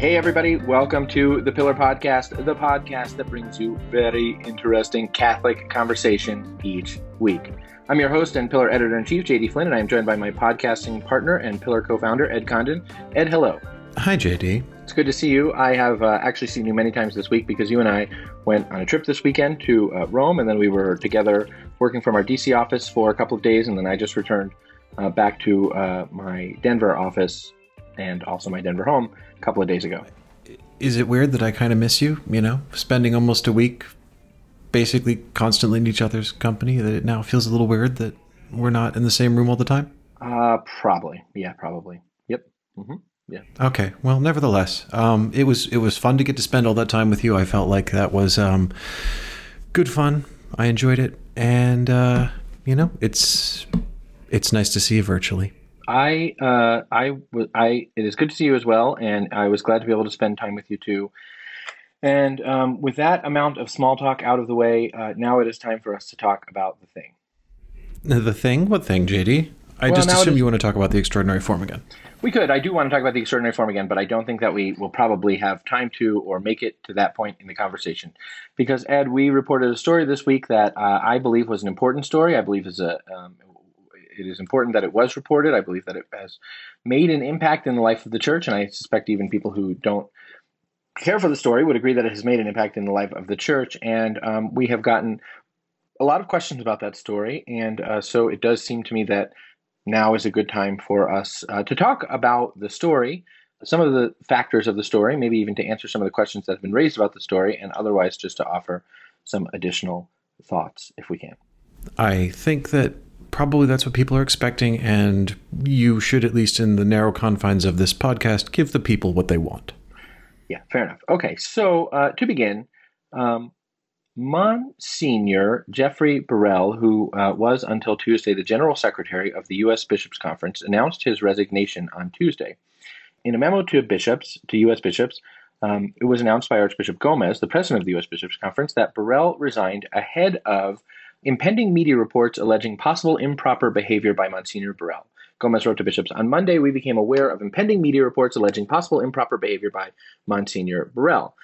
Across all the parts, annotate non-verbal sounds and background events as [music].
Hey, everybody, welcome to the Pillar Podcast, the podcast that brings you very interesting Catholic conversation each week. I'm your host and Pillar editor in chief, JD Flynn, and I am joined by my podcasting partner and Pillar co founder, Ed Condon. Ed, hello. Hi, JD. It's good to see you. I have uh, actually seen you many times this week because you and I went on a trip this weekend to uh, Rome, and then we were together working from our DC office for a couple of days, and then I just returned uh, back to uh, my Denver office and also my Denver home a couple of days ago. Is it weird that I kind of miss you? You know, spending almost a week basically constantly in each other's company, that it now feels a little weird that we're not in the same room all the time? Uh, probably. Yeah, probably. Yep. Mm-hmm. Yeah. Okay. Well, nevertheless, um, it was it was fun to get to spend all that time with you. I felt like that was um, good fun. I enjoyed it, and uh, you know, it's it's nice to see you virtually. I, uh, I, I, it is good to see you as well, and I was glad to be able to spend time with you too. And um, with that amount of small talk out of the way, uh, now it is time for us to talk about the thing. The thing? What thing, JD? I well, just assume you want to talk about the extraordinary form again. We could. I do want to talk about the extraordinary form again, but I don't think that we will probably have time to or make it to that point in the conversation. Because, Ed, we reported a story this week that uh, I believe was an important story. I believe is a um, it is important that it was reported. I believe that it has made an impact in the life of the church, and I suspect even people who don't care for the story would agree that it has made an impact in the life of the church. And um, we have gotten a lot of questions about that story, and uh, so it does seem to me that now is a good time for us uh, to talk about the story, some of the factors of the story, maybe even to answer some of the questions that have been raised about the story, and otherwise just to offer some additional thoughts if we can. I think that probably that's what people are expecting, and you should, at least in the narrow confines of this podcast, give the people what they want. Yeah, fair enough. Okay, so uh, to begin, um, Monsignor Jeffrey Burrill, who uh, was until Tuesday the General Secretary of the U.S. Bishops' Conference, announced his resignation on Tuesday. In a memo to bishops, to U.S. bishops, um, it was announced by Archbishop Gomez, the president of the U.S. Bishops' Conference, that Burrill resigned ahead of impending media reports alleging possible improper behavior by Monsignor Burrill. Gomez wrote to bishops on Monday, we became aware of impending media reports alleging possible improper behavior by Monsignor Burrill.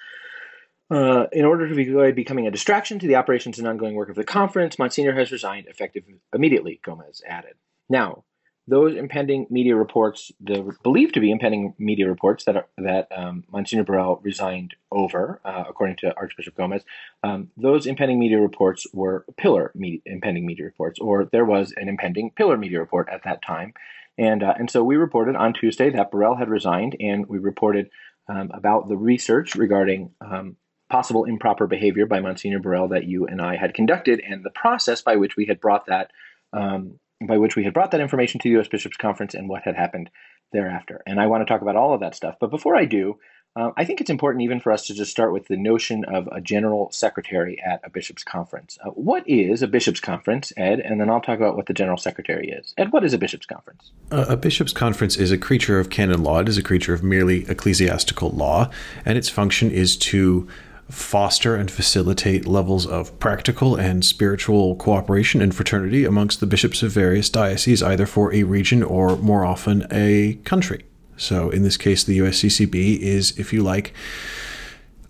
Uh, in order to avoid becoming a distraction to the operations and ongoing work of the conference, Monsignor has resigned effective immediately, Gomez added. Now, those impending media reports, the believed to be impending media reports that are, that um, Monsignor Burrill resigned over, uh, according to Archbishop Gomez, um, those impending media reports were pillar media, impending media reports, or there was an impending pillar media report at that time, and uh, and so we reported on Tuesday that Burrill had resigned, and we reported um, about the research regarding. Um, possible improper behavior by Monsignor Burrill that you and I had conducted, and the process by which we had brought that um, by which we had brought that information to the U.S. Bishops' Conference and what had happened thereafter. And I want to talk about all of that stuff. But before I do, uh, I think it's important even for us to just start with the notion of a general secretary at a bishop's conference. Uh, what is a bishop's conference, Ed? And then I'll talk about what the general secretary is. Ed, what is a bishop's conference? Uh, a bishop's conference is a creature of canon law. It is a creature of merely ecclesiastical law, and its function is to foster and facilitate levels of practical and spiritual cooperation and fraternity amongst the bishops of various dioceses, either for a region or more often a country. So, in this case, the USCCB is, if you like,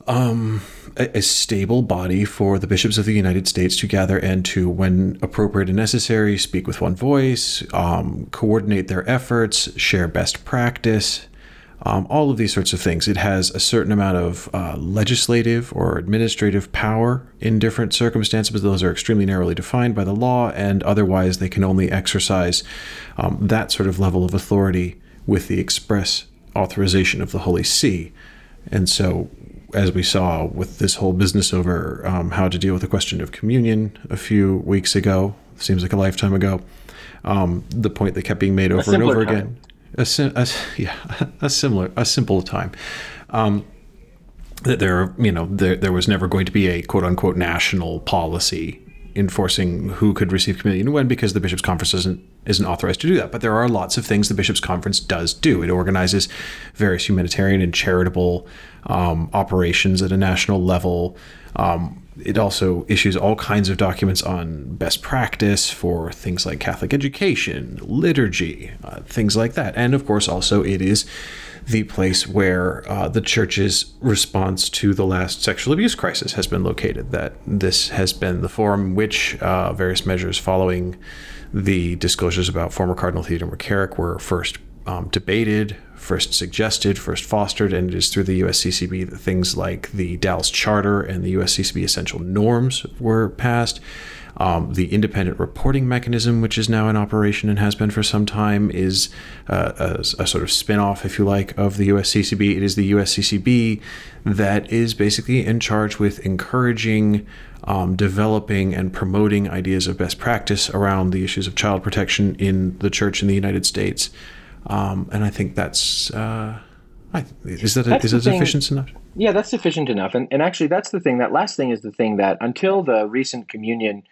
um, a, a, stable body for the bishops of the United States to gather and to, when appropriate and necessary, speak with one voice, um, coordinate their efforts, share best practice, um, all of these sorts of things. It has a certain amount of uh, legislative or administrative power in different circumstances, but those are extremely narrowly defined by the law, and otherwise they can only exercise um, that sort of level of authority with the express authorization of the Holy See. And so, as we saw with this whole business over um, how to deal with the question of communion a few weeks ago, seems like a lifetime ago, um, the point that kept being made over and over time. again a, a, yeah, [laughs] a similar, a simple time. Um, that there, you know, there, there was never going to be a quote unquote national policy enforcing who could receive communion when because the bishops conference isn't isn't authorized to do that. But there are lots of things the bishops conference does do. It organizes various humanitarian and charitable um, operations at a national level. Um, it also issues all kinds of documents on best practice for things like Catholic education, liturgy, uh, things like that. And of course, also it is the place where uh, the church's response to the last sexual abuse crisis has been located. That this has been the forum which uh, various measures following the disclosures about former Cardinal Theodore McCarrick were first um, debated, first suggested, first fostered, and it is through the USCCB that things like the Dallas Charter and the USCCB Essential Norms were passed. Um, the independent reporting mechanism, which is now in operation and has been for some time, is uh, a, a, sort of spin off, if you like, of the USCCB. It is the USCCB that is basically in charge with encouraging, um, developing, and promoting ideas of best practice around the issues of child protection in the church in the United States. Um, and I think that's. Uh, I, is that a, is that sufficient enough? Yeah, that's sufficient enough. And, and actually, that's the thing. That last thing is the thing that until the recent communion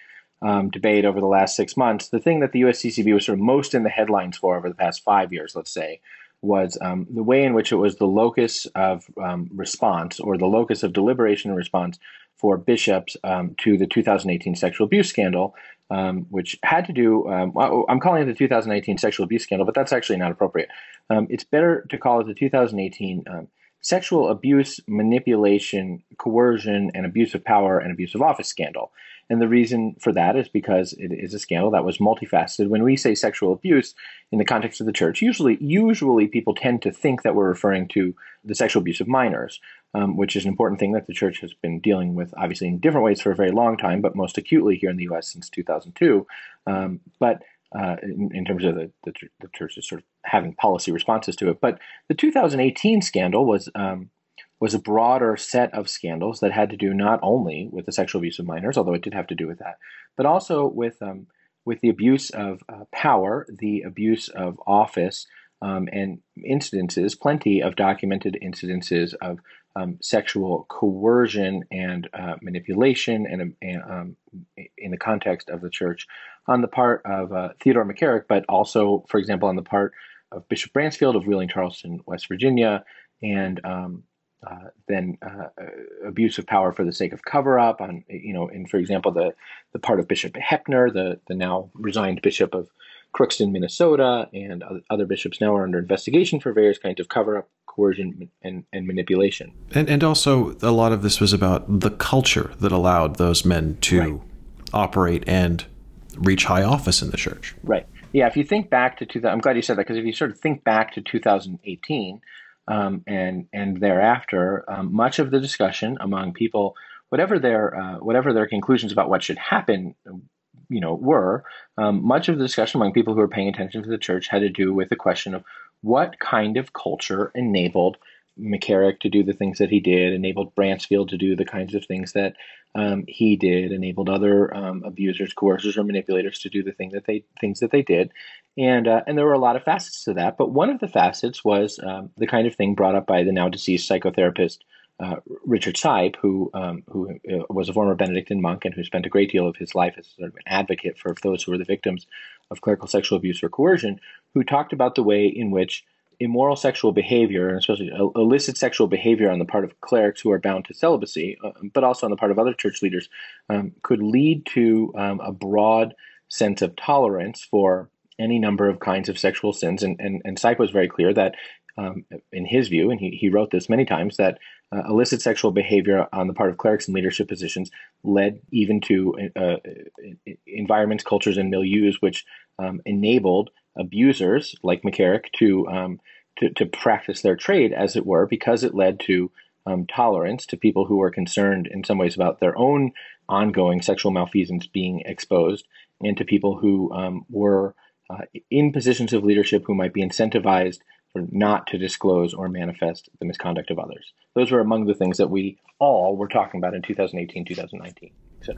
um, debate over the last six months, the thing that the USCCB was sort of most in the headlines for over the past five years, let's say, was um, the way in which it was the locus of um, response or the locus of deliberation and response for bishops um, to the 2018 sexual abuse scandal, um, which had to do, um, I'm calling it the 2018 sexual abuse scandal, but that's actually not appropriate. it's better to call it the 2018 sexual abuse, manipulation, coercion, and abuse of power and abuse of office scandal. And the reason for that is because it is a scandal that was multifaceted. When we say sexual abuse in the context of the church, usually usually people tend to think that we're referring to the sexual abuse of minors, um, which is an important thing that the church has been dealing with, obviously in different ways for a very long time, but most acutely here in the U.S. since 2002. Um, but uh, in, in, terms of the, the, the church is sort of having policy responses to it. But the 2018 scandal was um, was a broader set of scandals that had to do not only with the sexual abuse of minors, although it did have to do with that, but also with um, with the abuse of uh, power, the abuse of office, um, and incidences, plenty of documented incidences of um, sexual coercion and uh, manipulation, and, and um, in the context of the church, on the part of uh, Theodore McCarrick, but also, for example, on the part of Bishop Bransfield of Wheeling, Charleston, West Virginia, and um, uh, then uh, uh, abuse of power for the sake of cover up on you know in for example the the part of Bishop Hoeppner the the now resigned bishop of Crookston Minnesota and other bishops now are under investigation for various kinds of cover up coercion and, and manipulation. And and also a lot of this was about the culture that allowed those men to right. operate and reach high office in the church. Right. Yeah if you think back to 2000 I'm glad you said that because if you sort of think back to 2018 um, and and thereafter, um, much of the discussion among people, whatever their uh, whatever their conclusions about what should happen, you know, were um, much of the discussion among people who were paying attention to the church had to do with the question of what kind of culture enabled McCarrick to do the things that he did, enabled Bransfield to do the kinds of things that um, he did, enabled other um, abusers, coercers, or manipulators to do the thing that they things that they did, and uh, and there were a lot of facets to that. But one of the facets was um, the kind of thing brought up by the now deceased psychotherapist uh, Richard Sipe, who um, who uh, was a former Benedictine monk and who spent a great deal of his life as sort of an advocate for those who were the victims of clerical sexual abuse or coercion, who talked about the way in which immoral sexual behavior, and especially illicit sexual behavior on the part of clerics who are bound to celibacy, uh, but also on the part of other church leaders, um, could lead to um, a broad sense of tolerance for any number of kinds of sexual sins. And, and, and Sipe was very clear that, um, in his view, and he, he wrote this many times, that uh, illicit sexual behavior on the part of clerics in leadership positions led even to uh, environments, cultures, and milieus which um, enabled abusers like McCarrick to, um, to, to practice their trade, as it were, because it led to um, tolerance to people who were concerned in some ways about their own ongoing sexual malfeasance being exposed, and to people who um, were uh, in positions of leadership who might be incentivized not to disclose or manifest the misconduct of others. Those were among the things that we all were talking about in 2018, 2019.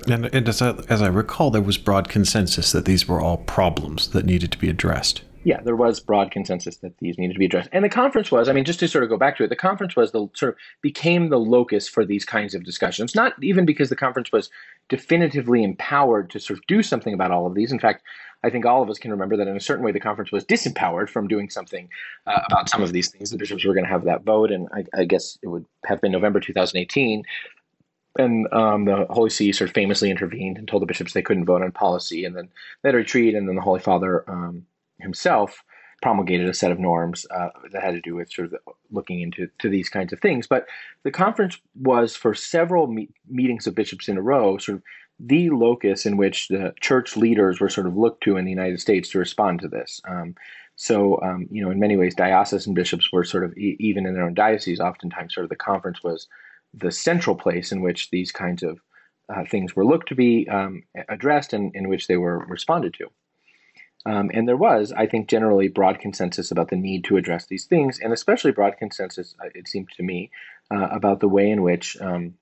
And, and as, I, as I recall, there was broad consensus that these were all problems that needed to be addressed. Yeah, there was broad consensus that these needed to be addressed. And the conference was, I mean, just to sort of go back to it, the conference was the sort of became the locus for these kinds of discussions, not even because the conference was definitively empowered to sort of do something about all of these. In fact, I think all of us can remember that in a certain way the conference was disempowered from doing something uh, about some of these things. The bishops were going to have that vote, and I, I, guess it would have been November 2018 and um, the Holy See sort of famously intervened and told the bishops they couldn't vote on policy, and then they had a retreat, and then the Holy Father um, himself promulgated a set of norms uh, that had to do with sort of looking into to these kinds of things. But the conference was for several me- meetings of bishops in a row, sort of the locus in which the church leaders were sort of looked to in the United States to respond to this. Um, so, um, you know, in many ways, diocesan bishops were sort of, e- even in their own diocese, oftentimes sort of the conference was the central place in which these kinds of uh, things were looked to be um, addressed and in which they were responded to. Um, and there was, I think, generally broad consensus about the need to address these things, and especially broad consensus, uh, it seemed to me, uh, about the way in which um,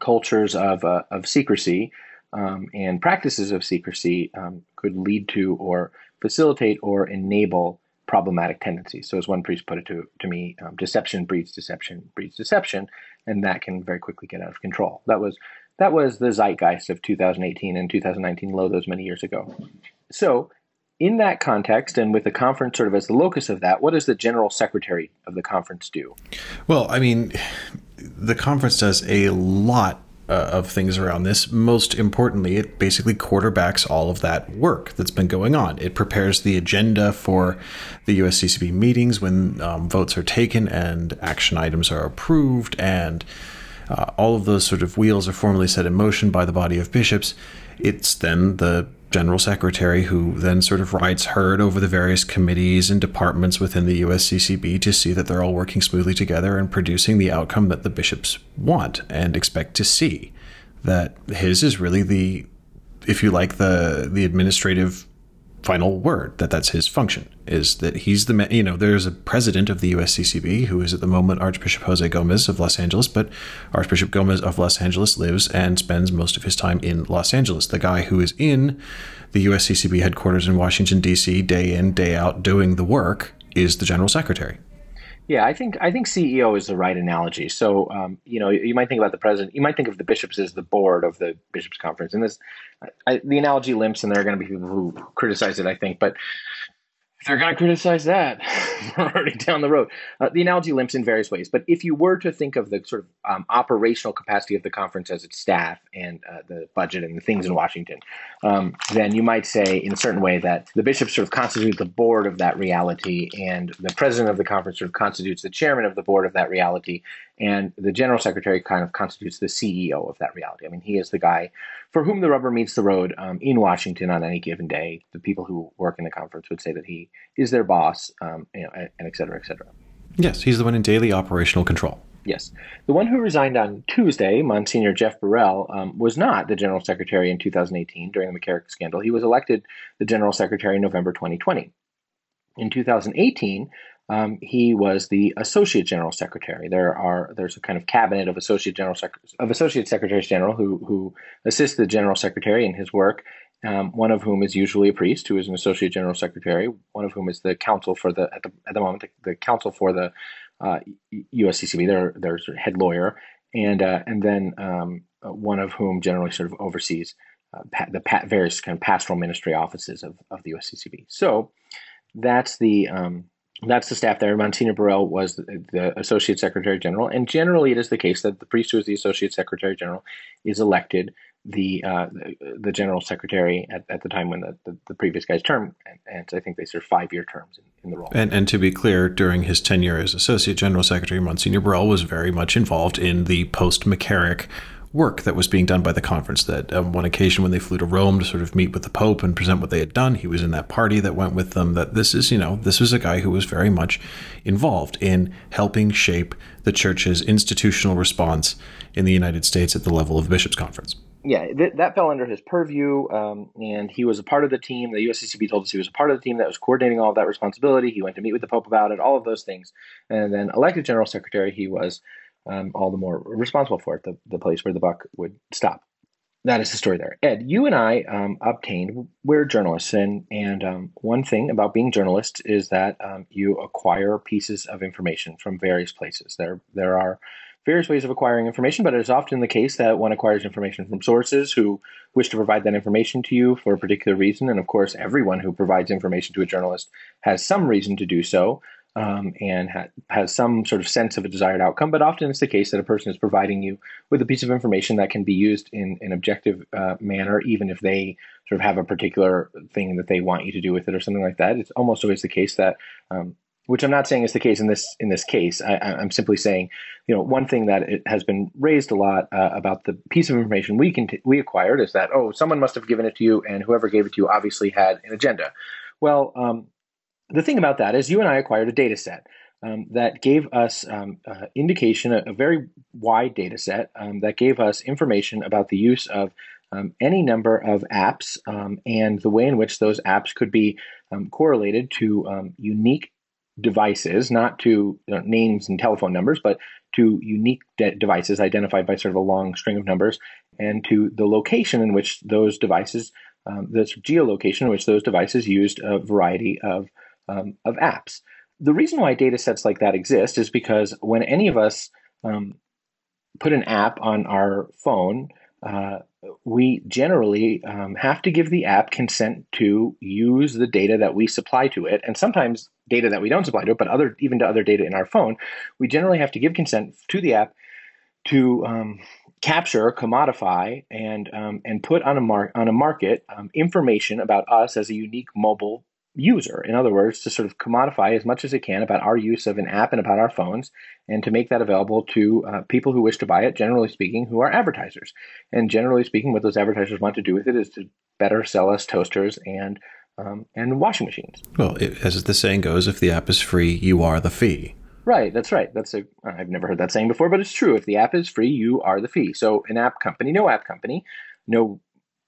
cultures of, uh, of secrecy um, and practices of secrecy um, could lead to or facilitate or enable problematic tendencies. So, as one priest put it to, to me, um, deception breeds deception breeds deception, and that can very quickly get out of control. That was that was the zeitgeist of 2018 and 2019, low those many years ago. So, in that context, and with the conference sort of as the locus of that, what does the general secretary of the conference do? Well, I mean, the conference does a lot uh, of things around this. Most importantly, it basically quarterbacks all of that work that's been going on. It prepares the agenda for the USCCB meetings when um, votes are taken and action items are approved, and uh, all of those sort of wheels are formally set in motion by the body of bishops. It's then the general secretary who then sort of rides herd over the various committees and departments within the USCCB to see that they're all working smoothly together and producing the outcome that the bishops want and expect to see. That his is really the, if you like, the the administrative final word that that's his function is that he's the you know there's a president of the USCCB who is at the moment Archbishop Jose Gomez of Los Angeles but Archbishop Gomez of Los Angeles lives and spends most of his time in Los Angeles. The guy who is in the USCCB headquarters in Washington DC day in day out doing the work is the general secretary yeah, I think I think CEO is the right analogy. So, um, you know, you might think about the president. You might think of the bishops as the board of the bishops' conference, and this, I, the analogy limps, and there are going to be people who criticize it. I think, but they're going to criticize that. [laughs] We're already down the road. Uh, the analogy limps in various ways, but if you were to think of the sort of um, operational capacity of the conference as its staff and uh, the budget and the things in Washington, um, then you might say in a certain way that the bishops sort of constitute the board of that reality, and the president of the conference sort of constitutes the chairman of the board of that reality, and the general secretary kind of constitutes the CEO of that reality. I mean, he is the guy for whom the rubber meets the road um, in Washington on any given day. The people who work in the conference would say that he is their boss, um, you know, and, and et cetera, et cetera. Yes, he's the one in daily operational control. Yes. The one who resigned on Tuesday, Monsignor Jeff Burrill, um, was not the General Secretary in 2018 during the McCarrick scandal. He was elected the General Secretary in November 2020. In 2018, um, he was the associate general secretary. There are there's a kind of cabinet of associate general sec- of associate secretaries general who who assist the general secretary in his work. Um, one of whom is usually a priest, who is an associate general secretary. One of whom is the counsel for the at the at the moment the, the counsel for the uh, USCCB. Their their head lawyer, and uh, and then um, one of whom generally sort of oversees uh, pa- the pa- various kind of pastoral ministry offices of of the USCCB. So that's the um, that's the staff there. Monsignor Burrill was the, the, Associate Secretary General, and generally it is the case that the priest who is the Associate Secretary General is elected the uh, the, the, General Secretary at, at the time when the, the, the previous guy's term, and, and, I think they serve five year terms in, in, the role. And, and to be clear, during his tenure as Associate General Secretary, Monsignor Burrill was very much involved in the post McCarrick work that was being done by the conference. That on um, one occasion, when they flew to Rome to sort of meet with the Pope and present what they had done, he was in that party that went with them. That this is, you know, this was a guy who was very much involved in helping shape the church's institutional response in the United States at the level of bishops' conference. Yeah, th- that fell under his purview, um, and he was a part of the team. The USCCB told us he was a part of the team that was coordinating all of that responsibility. He went to meet with the Pope about it, all of those things, and then elected general secretary. He was um, all the more responsible for it, the, the place where the buck would stop. That is the story there. Ed, you and I um, obtained, we're journalists, and, and um, one thing about being journalists is that um, you acquire pieces of information from various places. There, there are various ways of acquiring information, but it is often the case that one acquires information from sources who wish to provide that information to you for a particular reason. And of course, everyone who provides information to a journalist has some reason to do so. Um, and ha- has some sort of sense of a desired outcome. But often it's the case that a person is providing you with a piece of information that can be used in an objective uh, manner, even if they sort of have a particular thing that they want you to do with it or something like that. It's almost always the case that um, which I'm not saying is the case in this in this case. I, am simply saying, you know, one thing that it has been raised a lot uh, about the piece of information we can we acquired is that oh, someone must have given it to you, and whoever gave it to you obviously had an agenda. Well, um, the thing about that is, you and I acquired a data set. Um, that gave us um, uh, indication, a, a, very wide data set um, that gave us information about the use of um, any number of apps um, and the way in which those apps could be um, correlated to unique devices, not to you know, names and telephone numbers, but to unique de- devices identified by sort of a long string of numbers, and to the location in which those devices, um, the geolocation in which those devices used a variety of, um, of apps. The reason why data sets like that exist is because when any of us um, put an app on our phone, uh, we generally um, have to give the app consent to use the data that we supply to it, and sometimes data that we don't supply to it, but other even to other data in our phone. We generally have to give consent to the app to um, capture, commodify, and um, and put on a mark on a market um, information about us as a unique mobile user. In other words, to sort of commodify as much as it can about our use of an app and about our phones, and to make that available to uh, people who wish to buy it, generally speaking, who are advertisers. And generally speaking, what those advertisers want to do with it is to better sell us toasters and um, and washing machines. Well, it, as the saying goes, if the app is free, you are the fee. Right, that's right. That's a I've never heard that saying before, but it's true. If the app is free, you are the fee. So an app company, no app company, no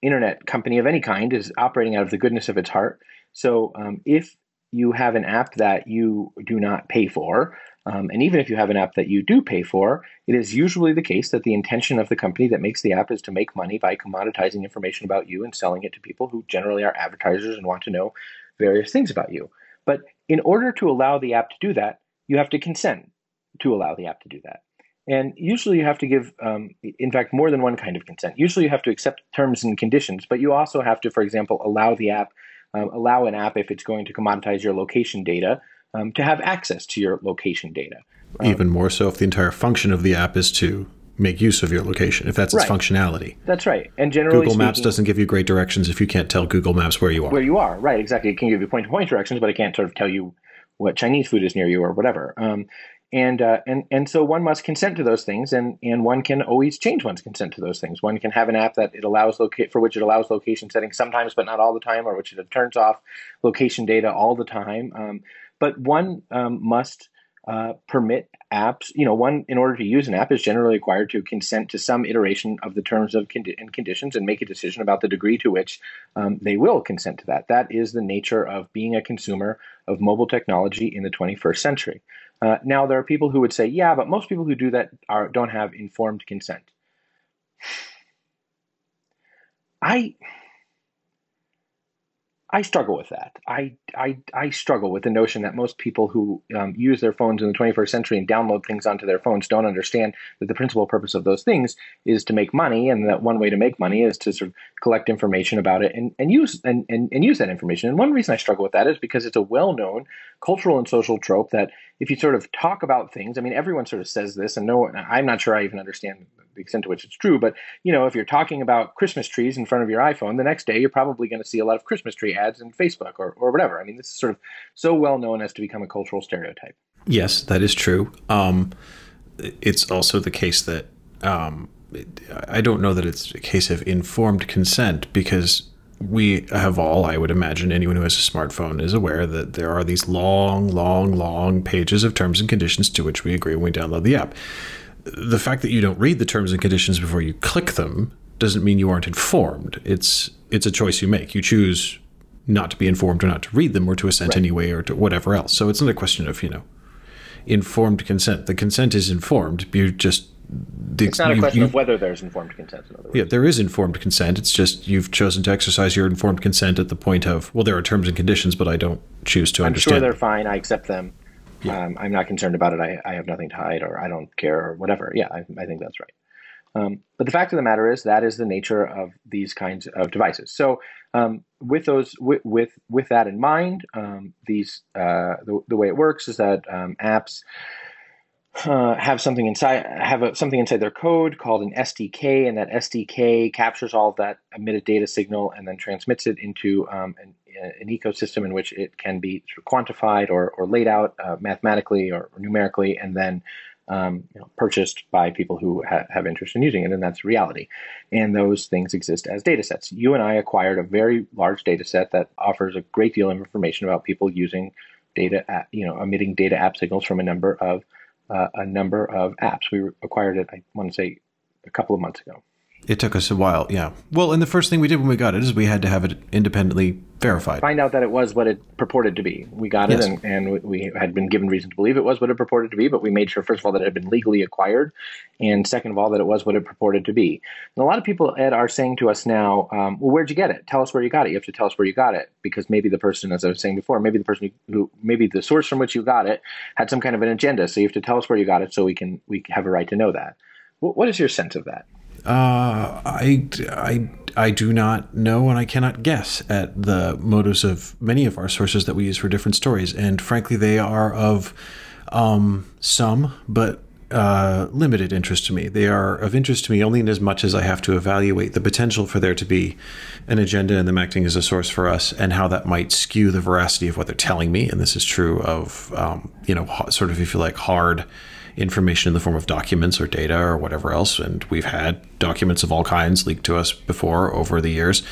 internet company of any kind is operating out of the goodness of its heart so um, if you have an app that you do not pay for, um, and even if you have an app that you do pay for, it is usually the case that the intention of the company that makes the app is to make money by commoditizing information about you and selling it to people who generally are advertisers and want to know various things about you. But in order to allow the app to do that, you have to consent to allow the app to do that. And usually you have to give, um, in fact, more than one kind of consent. Usually you have to accept terms and conditions, but you also have to, for example, allow the app um, allow an app, if it's going to commoditize your location data, um, to have access to your location data. Um, Even more so if the entire function of the app is to make use of your location, if that's its right. functionality. That's right. And generally, Google speaking, Maps doesn't give you great directions if you can't tell Google Maps where you are. Where you are, right? Exactly. It can give you point-to-point directions, but it can't sort of tell you what Chinese food is near you or whatever. Um, and uh, and and so one must consent to those things, and and one can always change one's consent to those things. One can have an app that it allows locate for which it allows location settings sometimes, but not all the time, or which it turns off location data all the time. Um, but one um, must uh, permit apps. You know, one in order to use an app is generally required to consent to some iteration of the terms of condi- and conditions and make a decision about the degree to which um, they will consent to that. That is the nature of being a consumer of mobile technology in the 21st century. Uh, now, there are people who would say, yeah, but most people who do that are, don't have informed consent. I I struggle with that. I, I, I struggle with the notion that most people who um, use their phones in the 21st century and download things onto their phones don't understand that the principal purpose of those things is to make money, and that one way to make money is to sort of collect information about it and, and use and, and, and use that information. And one reason I struggle with that is because it's a well-known cultural and social trope that if you sort of talk about things, I mean, everyone sort of says this, and no, I'm not sure I even understand extent to which it's true, but you know, if you're talking about Christmas trees in front of your iPhone, the next day you're probably going to see a lot of Christmas tree ads in Facebook or, or whatever. I mean, this is sort of so well known as to become a cultural stereotype. Yes, that is true. Um, it's also the case that um, I don't know that it's a case of informed consent because we have all, I would imagine, anyone who has a smartphone is aware that there are these long, long, long pages of terms and conditions to which we agree when we download the app the fact that you don't read the terms and conditions before you click them doesn't mean you aren't informed. It's it's a choice you make. You choose not to be informed or not to read them or to assent right. anyway or to whatever else. So it's not a question of, you know, informed consent. The consent is informed. You just the, it's not a question of whether there's informed consent. In yeah, there is informed consent. It's just you've chosen to exercise your informed consent at the point of well, there are terms and conditions, but I don't choose to I'm understand. I'm sure they're fine. I accept them. Yeah. Um, I'm not concerned about it. I, I have nothing to hide or I don't care or whatever. Yeah, I, I think that's right. Um, but the fact of the matter is that is the nature of these kinds of devices. So um, with those with, with with that in mind, um, these uh, the, the way it works is that um, apps uh, have something inside have a, something inside their code called an SDK, and that SDK captures all of that emitted data signal and then transmits it into um, an, an, ecosystem in which it can be sort of quantified or, or laid out uh, mathematically or, or, numerically, and then um, you know, purchased by people who ha- have interest in using it, and that's reality. And those things exist as data sets. You and I acquired a very large data set that offers a great deal of information about people using data, you know, emitting data app signals from a number of uh, a number of apps. We acquired it, I want to say, a couple of months ago. It took us a while, yeah. Well, and the first thing we did when we got it is we had to have it independently verified. Find out that it was what it purported to be. We got yes. it, and, and we had been given reason to believe it was what it purported to be, but we made sure, first of all, that it had been legally acquired, and second of all, that it was what it purported to be. And a lot of people, Ed, are saying to us now, um, well, where'd you get it? Tell us where you got it. You have to tell us where you got it, because maybe the person, as I was saying before, maybe the person who, maybe the source from which you got it had some kind of an agenda, so you have to tell us where you got it so we can we have a right to know that. What is your sense of that? Uh, I, I, I do not know and I cannot guess at the motives of many of our sources that we use for different stories. And frankly, they are of um, some, but uh, limited interest to me. They are of interest to me only in as much as I have to evaluate the potential for there to be an agenda and them acting as a source for us, and how that might skew the veracity of what they're telling me. And this is true of, um, you know, sort of if you like hard information in the form of documents or data or whatever else. And we've had documents of all kinds leaked to us before over the years,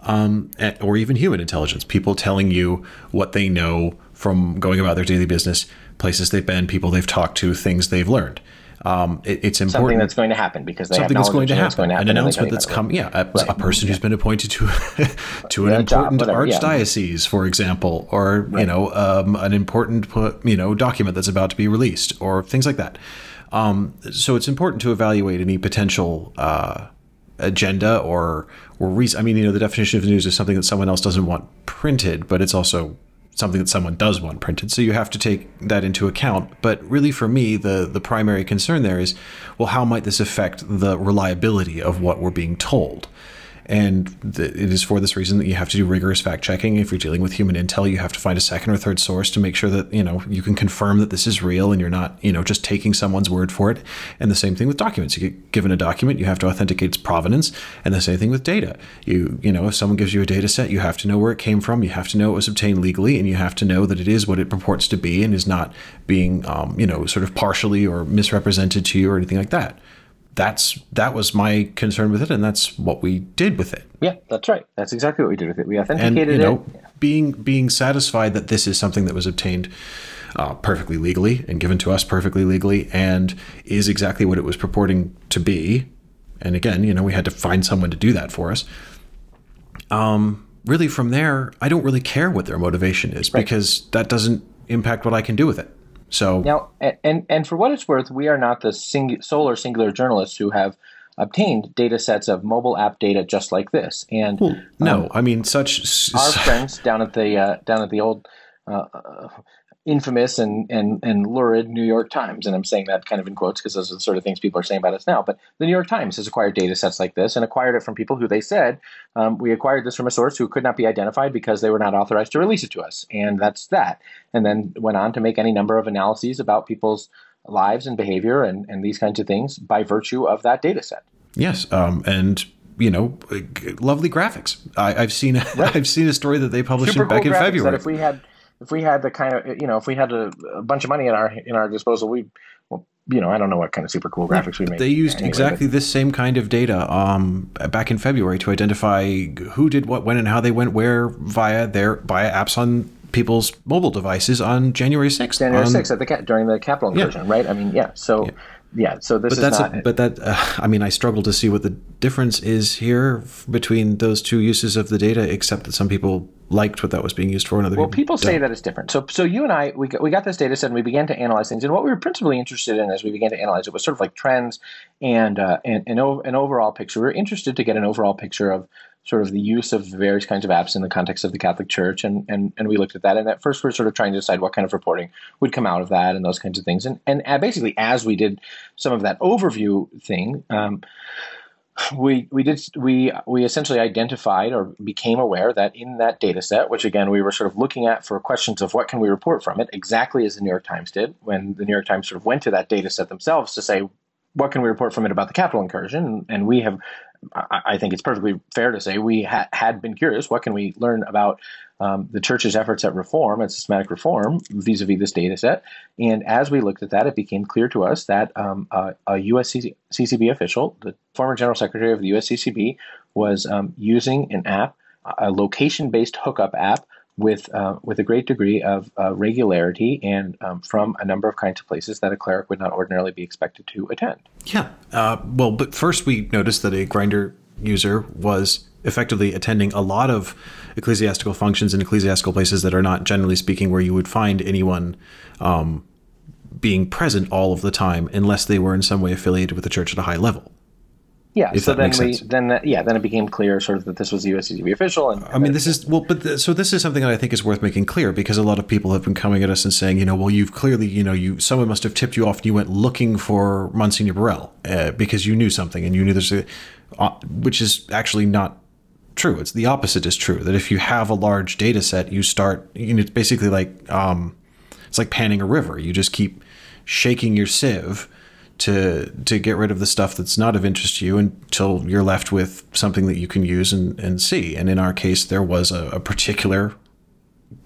um, or even human intelligence, people telling you what they know from going about their daily business, places they've been, people they've talked to, things they've learned. Um, it, it's important. Something that's going to happen because something that's going to, happen. going to happen. An announcement that's come. Yeah, a, right. a person yeah. who's been appointed to [laughs] to an yeah, important job, archdiocese, yeah. for example, or right. you know, um, an important you know document that's about to be released, or things like that. Um, so it's important to evaluate any potential uh, agenda or or reason. I mean, you know, the definition of news is something that someone else doesn't want printed, but it's also something that someone does want printed. So you have to take that into account. But really, for me, the the primary concern there is, well, how might this affect the reliability of what we're being told? And th- it is for this reason that you have to do rigorous fact checking. If you're dealing with human intel, you have to find a second or third source to make sure that you know you can confirm that this is real and you're not you know just taking someone's word for it. And the same thing with documents. You get given a document, you have to authenticate its provenance. And the same thing with data. You you know if someone gives you a data set, you have to know where it came from. You have to know it was obtained legally, and you have to know that it is what it purports to be and is not being um, you know sort of partially or misrepresented to you or anything like that that's that was my concern with it, and that's what we did with it. Yeah, that's right. That's exactly what we did with it. We authenticated and, you know, it. Being being satisfied that this is something that was obtained uh, perfectly legally and given to us perfectly legally, and is exactly what it was purporting to be. And again, you know, we had to find someone to do that for us. Um, really, from there, I don't really care what their motivation is right. because that doesn't impact what I can do with it. So now, and and for what it's worth, we are not the sing- sole or singular journalists who have obtained data sets of mobile app data just like this. And well, no, um, I mean such our friends down at the uh, down at the old uh, infamous and, and, and lurid New York Times. And I'm saying that kind of in quotes because those are the sort of things people are saying about us now. But the New York Times has acquired data sets like this and acquired it from people who they said, um, we acquired this from a source who could not be identified because they were not authorized to release it to us. And that's that. And then went on to make any number of analyses about people's lives and behavior and, and these kinds of things by virtue of that data set. Yes. Um, and you know, lovely graphics. I, have seen [laughs] right. I've seen a story that they published back in February. if we had if we had the kind of you know if we had a, a bunch of money in our in our disposal, we well, you know, I don't know what kind of super cool graphics we made. They used anyway, exactly but. this same kind of data um, back in February to identify who did what, when, and how they went where via their via apps on people's mobile devices on January sixth. January sixth at the during the Capitol incursion, yeah. right? I mean, yeah. So. Yeah yeah so this is. but that's not, a, but that uh, i mean i struggle to see what the difference is here between those two uses of the data except that some people liked what that was being used for and other well people, people say that it's different. So so you and i we got, we got this data set and we began to analyze things. And what we were principally interested in as we began to analyze it was sort of like trends and uh, and, and an overall picture. We were interested to get an overall picture of sort of the use of various kinds of apps in the context of the Catholic Church, and and and we looked at that. And at first, we are sort of trying to decide what kind of reporting would come out of that and those kinds of things. And and basically, as we did some of that overview thing. Um, we we did we we essentially identified or became aware that in that data set, which again we were sort of looking at for questions of what can we report from it, exactly as the New York Times did when the New York Times sort of went to that data set themselves to say what can we report from it about the Capitol incursion, and we have I think it's perfectly fair to say we ha- had been curious. What can we learn about um, the church's efforts at reform, at systematic reform, vis-a-vis this data set? And as we looked at that, it became clear to us that um, a, a USCCB official, the former general secretary of the USCCB, was um, using an app, a location-based hookup app with uh, with a great degree of uh, regularity and um, from a number of kinds of places that a cleric would not ordinarily be expected to attend. Yeah. Uh, well, but first we noticed that a Grindr user was effectively attending a lot of ecclesiastical functions in ecclesiastical places that are not generally speaking where you would find anyone um, being present all of the time unless they were in some way affiliated with the church at a high level. Yeah. If so then we sense. then that, yeah then it became clear sort of that this was the USCCB official. And, and I mean, this is well, but the, so this is something that I think is worth making clear because a lot of people have been coming at us and saying, you know, well, you've clearly, you know, you someone must have tipped you off and you went looking for Monsignor Burrill uh, because you knew something and you knew there's a, uh, which is actually not true. It's the opposite is true. That if you have a large data set, you start, you know, it's basically like um, it's like panning a river. You just keep shaking your sieve to to get rid of the stuff that's not of interest to you until you're left with something that you can use and, and see. And in our case, there was a, a particular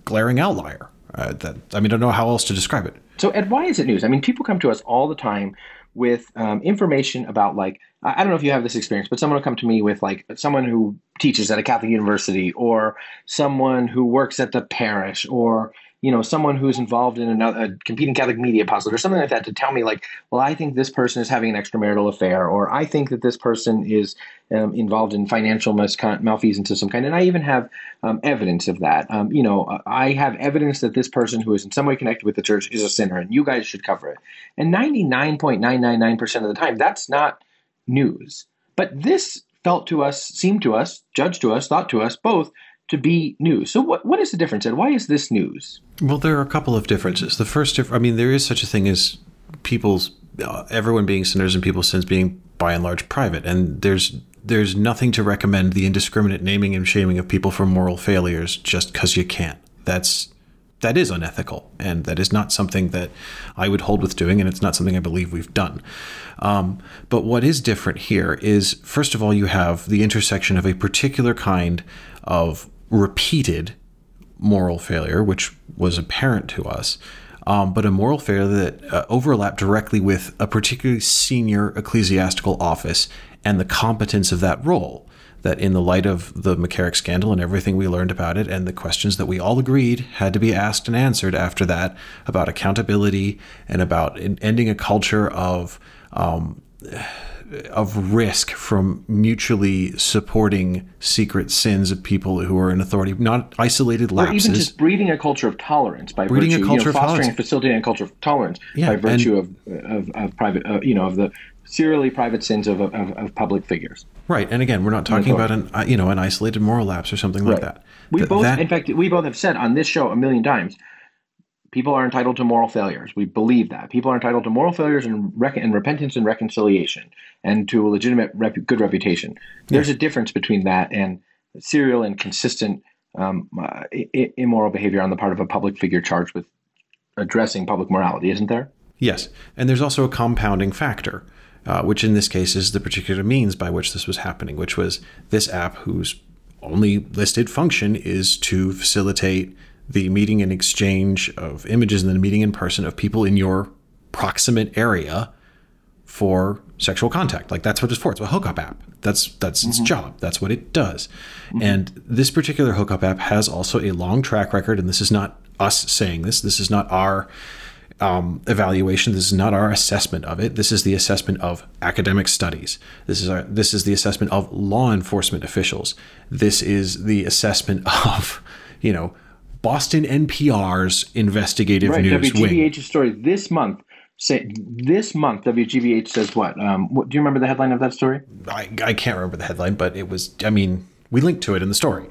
glaring outlier. Uh, that I mean, I don't know how else to describe it. So, Ed, why is it news? I mean, people come to us all the time with um, information about like I don't know if you have this experience, but someone will come to me with like someone who teaches at a Catholic university, or someone who works at the parish, or you know someone who's involved in another a competing Catholic media puzzle or something like that to tell me like, well, I think this person is having an extramarital affair, or I think that this person is um, involved in financial malfeasance of some kind, and I even have um, evidence of that. Um, you know, I have evidence that this person who is in some way connected with the church is a sinner, and you guys should cover it. And ninety nine point nine nine nine percent of the time, that's not news. But this felt to us, seemed to us, judged to us, thought to us both to be news. So what what is the difference, and why is this news? Well, there are a couple of differences. The first, I mean, there is such a thing as people's uh, everyone being sinners and people's sins being by and large private, and there's there's nothing to recommend the indiscriminate naming and shaming of people for moral failures just because you can't. That's that is unethical, and that is not something that I would hold with doing, and it's not something I believe we've done. Um, but what is different here is, first of all, you have the intersection of a particular kind of repeated moral failure, which was apparent to us, um, but a moral failure that uh, overlapped directly with a particularly senior ecclesiastical office and the competence of that role. That, in the light of the McCarrick scandal and everything we learned about it, and the questions that we all agreed had to be asked and answered after that about accountability and about ending a culture of um, of risk from mutually supporting secret sins of people who are in authority, not isolated lapses. Or even just breeding a culture of tolerance by breeding virtue, a culture you know, fostering and facilitating a culture of tolerance yeah, by virtue of, of, of, private, uh, you know, of the serially private sins of, of, of, public figures. Right, and again, we're not talking about an uh, you know an isolated moral lapse or something right. like that. We Th- both, that, in fact, we both have said on this show a million times People are entitled to moral failures. We believe that. People are entitled to moral failures and, rec- and repentance and reconciliation and to a legitimate rep- good reputation. There's a difference between that and serial and consistent um, uh, I- immoral behavior on the part of a public figure charged with addressing public morality, isn't there? Yes. And there's also a compounding factor, uh, which in this case is the particular means by which this was happening, which was this app whose only listed function is to facilitate the meeting and exchange of images and the meeting in person of people in your proximate area for sexual contact. Like that's what it's for. It's a hookup app. That's that's mm-hmm. its job. That's what it does. Mm-hmm. And this particular hookup app has also a long track record. And this is not us saying this. This is not our um, evaluation. This is not our assessment of it. This is the assessment of academic studies. This is our, this is the assessment of law enforcement officials. This is the assessment [laughs] of you know Boston NPR's investigative right, news WGBH's wing. story this month. Say this month, WGBH says what? Um, what? Do you remember the headline of that story? I, I can't remember the headline, but it was. I mean, We linked to it in the story.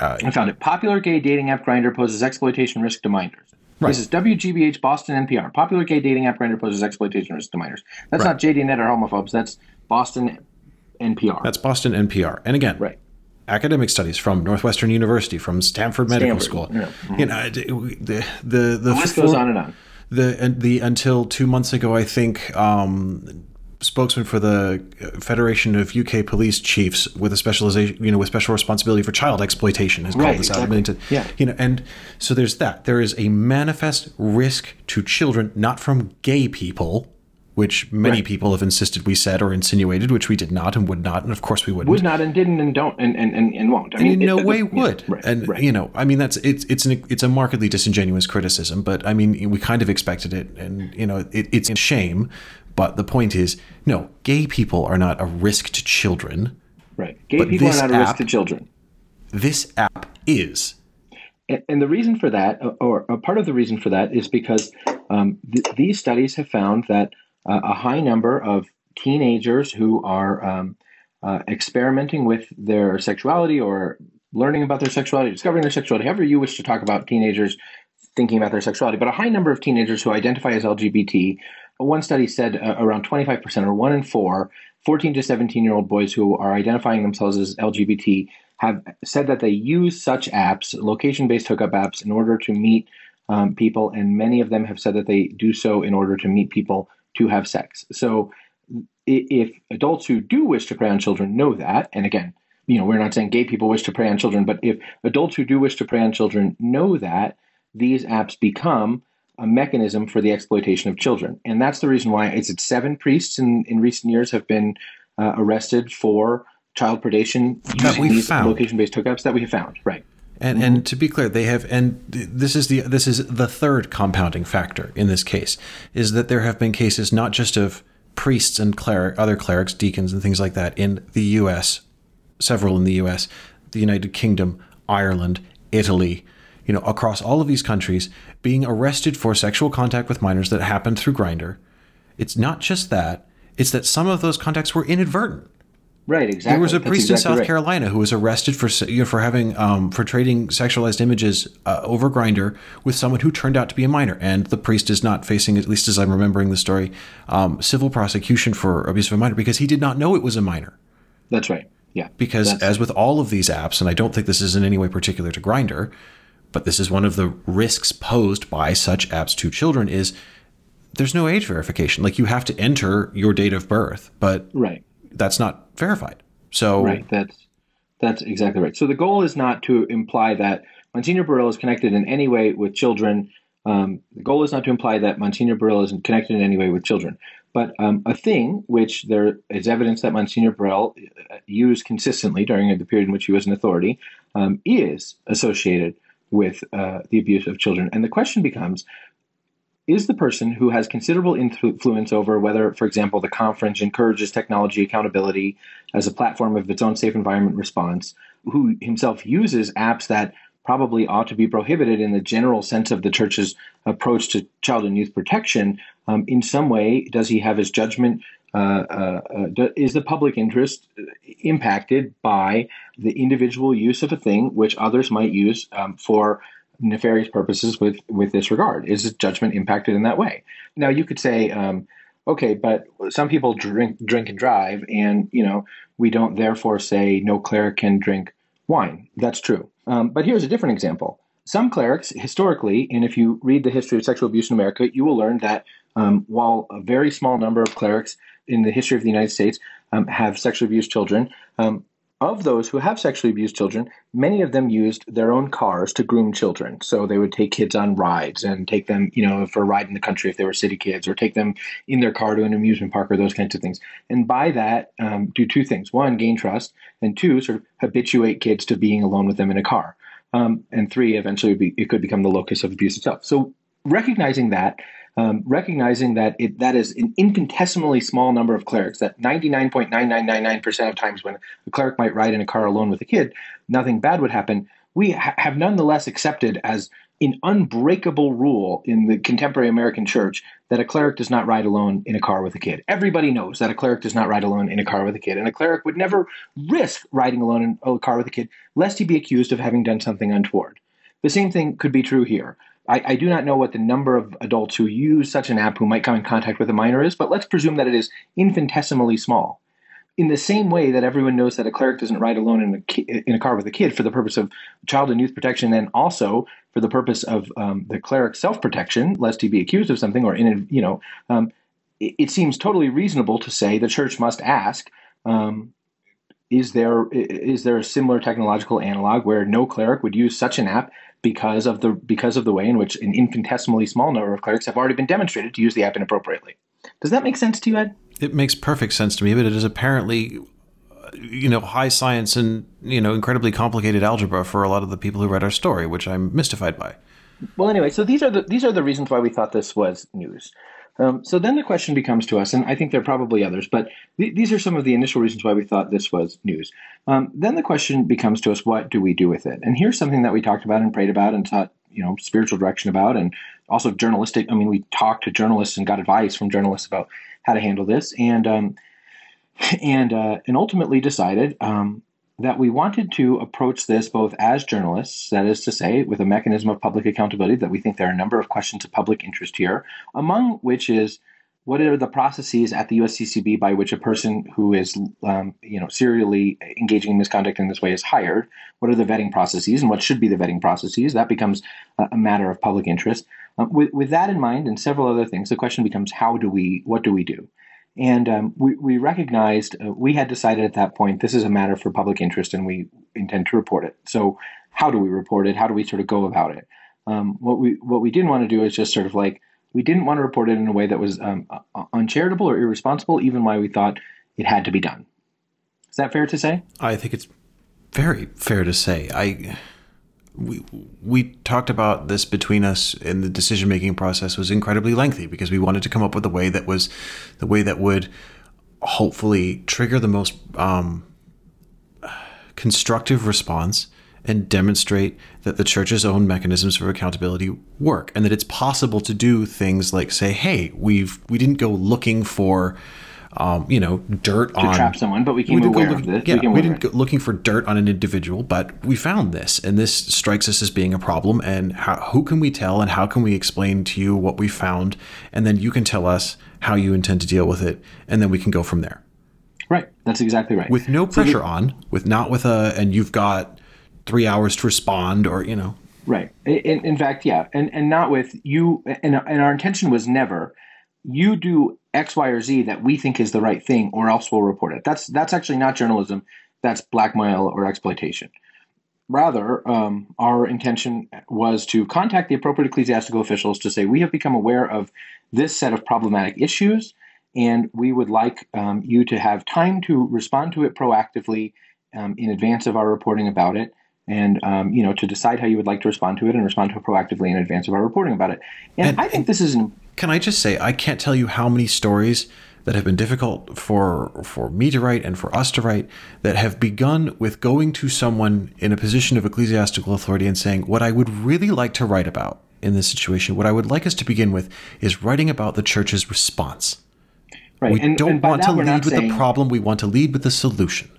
Uh, I found it. Popular gay dating app Grindr poses exploitation risk to minors. Right. This is WGBH Boston NPR. Popular gay dating app Grindr poses exploitation risk to minors. That's right. not JDNet or homophobes. That's Boston NPR. That's Boston NPR. And again, right. Academic studies from Northwestern University, from Stanford Medical Stanford. School. Yeah. Mm-hmm. You know, the the the, the list goes on and on. The the until two months ago, I think. Um, spokesman for the Federation of UK Police Chiefs with a specialization, you know, with special responsibility for child exploitation has called right, this exactly. out. yeah. You know, and so there's that. There is a manifest risk to children, not from gay people, which many right. people have insisted we said or insinuated, which we did not and would not, and of course we wouldn't. Would not and didn't and don't and and, and, and won't. I and mean, in no it, way yeah, would. Right, and right. you know, I mean, that's it's it's an it's a markedly disingenuous criticism, but I mean, we kind of expected it, and you know, it, it's a shame. But the point is, no, gay people are not a risk to children. Right. Gay people are not a risk to children. This app is. And, and the reason for that, or, or, part of the reason for that, is because um, th- these studies have found that uh, a high number of teenagers who are um, uh, experimenting with their sexuality or learning about their sexuality, discovering their sexuality, however you wish to talk about teenagers thinking about their sexuality, but a high number of teenagers who identify as LGBT one study said uh, around 25% or one in four 14 to 17 year old boys who are identifying themselves as LGBT have said that they use such apps, location based hookup apps, in order to meet um, people. And many of them have said that they do so in order to meet people to have sex. So if adults who do wish to prey on children know that, and again, you know, we're not saying gay people wish to prey on children, but if adults who do wish to prey on children know that, these apps become a mechanism for the exploitation of children. And that's the reason why it's seven priests in, in recent years have been uh, arrested for child predation using these location-based hookups that we have found. Right. And and to be clear, they have and this is the this is the third compounding factor in this case is that there have been cases not just of priests and cleric, other clerics, deacons, and things like that in the U.S., several in the U.S., the United Kingdom, Ireland, Italy, you know, across all of these countries, being arrested for sexual contact with minors that happened through Grindr. It's not just that; it's that some of those contacts were inadvertent. Right, exactly. There was a That's priest exactly in South right. Carolina who was arrested for you know, for having um, for trading sexualized images uh, over Grindr with someone who turned out to be a minor, and the priest is not facing, at least as I'm remembering the story, um, civil prosecution for abuse of a minor because he did not know it was a minor. That's right. Yeah. Because That's- as with all of these apps, and I don't think this is in any way particular to Grindr, but this is one of the risks posed by such apps to children is there's no age verification. Like you have to enter your date of birth, but right. that's not verified. So Right. That's that's exactly right. So the goal is not to imply that Monsignor Burrill is connected in any way with children. Um, the goal is not to imply that Monsignor Burrill is connected in any way with children. But um, a thing which there is evidence that Monsignor Burrill uh, used consistently during the period in which he was an authority um, is associated with uh, the abuse of children. And the question becomes is the person who has considerable influence over whether, for example, the conference encourages technology accountability as a platform of its own safe environment response, who himself uses apps that probably ought to be prohibited in the general sense of the church's approach to child and youth protection, um, in some way, does he have his judgment? Uh, uh, uh, is the public interest impacted by the individual use of a thing which others might use um, for nefarious purposes with with this regard? Is judgment impacted in that way? Now you could say, um, okay, but some people drink drink and drive, and you know we don't therefore say no cleric can drink wine. That's true. Um, but here's a different example. Some clerics, historically, and if you read the history of sexual abuse in America, you will learn that um, while a very small number of clerics in the history of the United States um, have sexually abused children, um, of those who have sexually abused children, many of them used their own cars to groom children. So they would take kids on rides and take them, you know, for a ride in the country if they were city kids, or take them in their car to an amusement park or those kinds of things. And by that, um, do two things: one, gain trust, and two, sort of habituate kids to being alone with them in a car. Um, and three, eventually, it could become the locus of abuse itself. So recognizing that um, recognizing that it, that is an infinitesimally small number of clerics, that 99.9999% of times when a cleric might ride in a car alone with a kid, nothing bad would happen. We ha- have nonetheless accepted as an unbreakable rule in the contemporary American church that a cleric does not ride alone in a car with a kid. Everybody knows that a cleric does not ride alone in a car with a kid, and a cleric would never risk riding alone in a car with a kid lest he be accused of having done something untoward. The same thing could be true here. I, I, do not know what the number of adults who use such an app who might come in contact with a minor is, but let's presume that it is infinitesimally small. In the same way that everyone knows that a cleric doesn't ride alone in a, ki- in a car with a kid for the purpose of child and youth protection and also for the purpose of um, the cleric's self-protection lest he be accused of something or in you know um, it, it, seems totally reasonable to say the church must ask um, is there is there a similar technological analog where no cleric would use such an app because of the because of the way in which an infinitesimally small number of clerics have already been demonstrated to use the app inappropriately does that make sense to you ed it makes perfect sense to me, but it is apparently you know high science and you know incredibly complicated algebra for a lot of the people who read our story, which I'm mystified by. Well, anyway, so these are the these are the reasons why we thought this was news. Um, so then the question becomes to us, and I think there are probably others, but th- these are some of the initial reasons why we thought this was news. Um, then the question becomes to us, what do we do with it? And here's something that we talked about and prayed about and sought, you know, spiritual direction about, and also journalistic. I mean, we talked to journalists and got advice from journalists about how to handle this, and um, and uh, and ultimately decided um, that we wanted to approach this both as journalists, that is to say, with a mechanism of public accountability. That we think there are a number of questions of public interest here, among which is what are the processes at the USCCB by which a person who is, um, you know, serially engaging in misconduct in this way is hired? What are the vetting processes, and what should be the vetting processes? That becomes a, matter of public interest. Uh, with, with that in mind, and several other things, the question becomes: How do we? What do we do? And um, we, we recognized uh, we had decided at that point this is a matter for public interest, and we intend to report it. So, how do we report it? How do we sort of go about it? Um, what we what we didn't want to do is just sort of like we didn't want to report it in a way that was um, uncharitable or irresponsible, even why we thought it had to be done. Is that fair to say? I think it's very fair to say. I we we talked about this between us in the decision making process was incredibly lengthy because we wanted to come up with a way that was the way that would hopefully trigger the most um, constructive response and demonstrate that the church's own mechanisms for accountability work and that it's possible to do things like say hey we've we didn't go looking for um, you know dirt to on trap someone but we came we aware look, of this yeah, we, we didn't go looking for dirt on an individual but we found this and this strikes us as being a problem and how, who can we tell and how can we explain to you what we found? And then you can tell us how you intend to deal with it and then we can go from there. Right. That's exactly right. With no pressure so the, on with not with a and you've got three hours to respond or you know. Right. In, in fact yeah. And and not with you and, and our intention was never you do x y or z that we think is the right thing or else we'll report it that's that's actually not journalism that's blackmail or exploitation rather um, our intention was to contact the appropriate ecclesiastical officials to say we have become aware of this set of problematic issues and we would like um, you to have time to respond to it proactively um, in advance of our reporting about it and um, you know to decide how you would like to respond to it and respond to it proactively in advance of our reporting about it. And, and I think this is. An, can I just say I can't tell you how many stories that have been difficult for for me to write and for us to write that have begun with going to someone in a position of ecclesiastical authority and saying what I would really like to write about in this situation. What I would like us to begin with is writing about the church's response. Right. We and, don't and want to lead with saying, the problem. We want to lead with the solution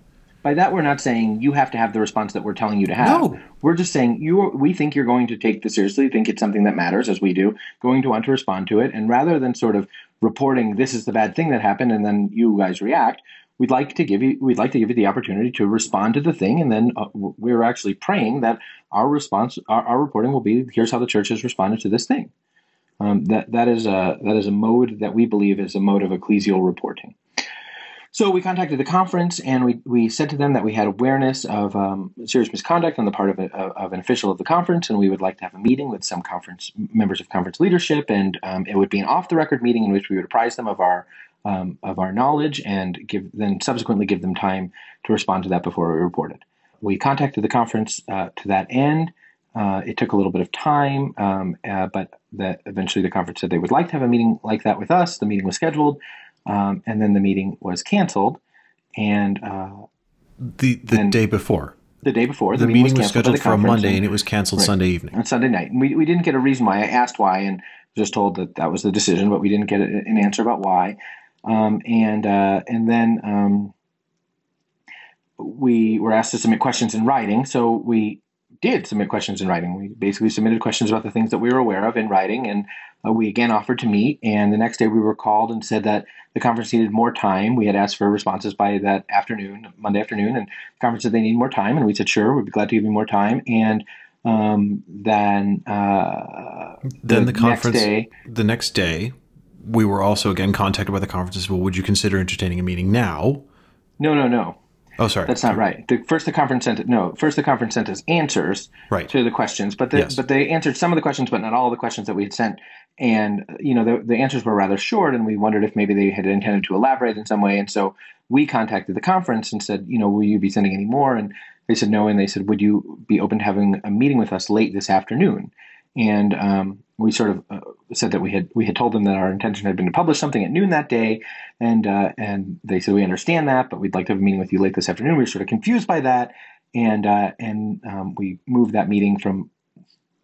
by that we're not saying you have to have the response that we're telling you to have. No. We're just saying you we think you're going to take this seriously, think it's something that matters as we do, going to want to respond to it and rather than sort of reporting this is the bad thing that happened and then you guys react, we'd like to give you we'd like to give you the opportunity to respond to the thing and then uh, we're actually praying that our response our, our, reporting will be here's how the church has responded to this thing. Um, that that is a that is a mode that we believe is a mode of ecclesial reporting. So we contacted the conference and we, we said to them that we had awareness of um, serious misconduct on the part of, a, of an official of the conference, and we would like to have a meeting with some conference members of conference leadership, and um, it would be an off the record meeting in which we would apprise them of our um, of our knowledge and give then subsequently give them time to respond to that before we reported. We contacted the conference uh, to that end. Uh, it took a little bit of time, um, uh, but that eventually the conference said they would like to have a meeting like that with us. The meeting was scheduled. Um, and then the meeting was canceled. And uh, the the day before, the day before. The, the meeting, was, was scheduled for a Monday, and, and, it was canceled right, Sunday evening. On Sunday night, and we we didn't get a reason why. I asked why, and just told that that was the decision, but we didn't get an answer about why. Um, and uh, and then um, we were asked to submit questions in writing. So we did submit questions in writing. We basically submitted questions about the things that we were aware of in writing, and uh, we again offered to meet. And the next day we were called and said that the conference needed more time. We had asked for responses by that afternoon, Monday afternoon, and the conference said they need more time, and we said sure, we'd be glad to give you more time. And um, then uh, then the, the conference next day, the next day we were also again contacted by the conferences. Well, would you consider entertaining a meeting now? No, no, no. Oh, sorry. That's not right. The, first, the conference sent no. First, the conference sent us answers right. to the questions, but the, yes. but they answered some of the questions, but not all the questions that we had sent. And you know, the, the answers were rather short, and we wondered if maybe they had intended to elaborate in some way. And so we contacted the conference and said, you know, will you be sending any more? And they said no, and they said, would you be open to having a meeting with us late this afternoon? And um, we sort of uh, said that we had we had told them that our intention had been to publish something at noon that day, and uh, and they said we understand that, but we'd like to have a meeting with you late this afternoon. We were sort of confused by that, and uh, and um, we moved that meeting from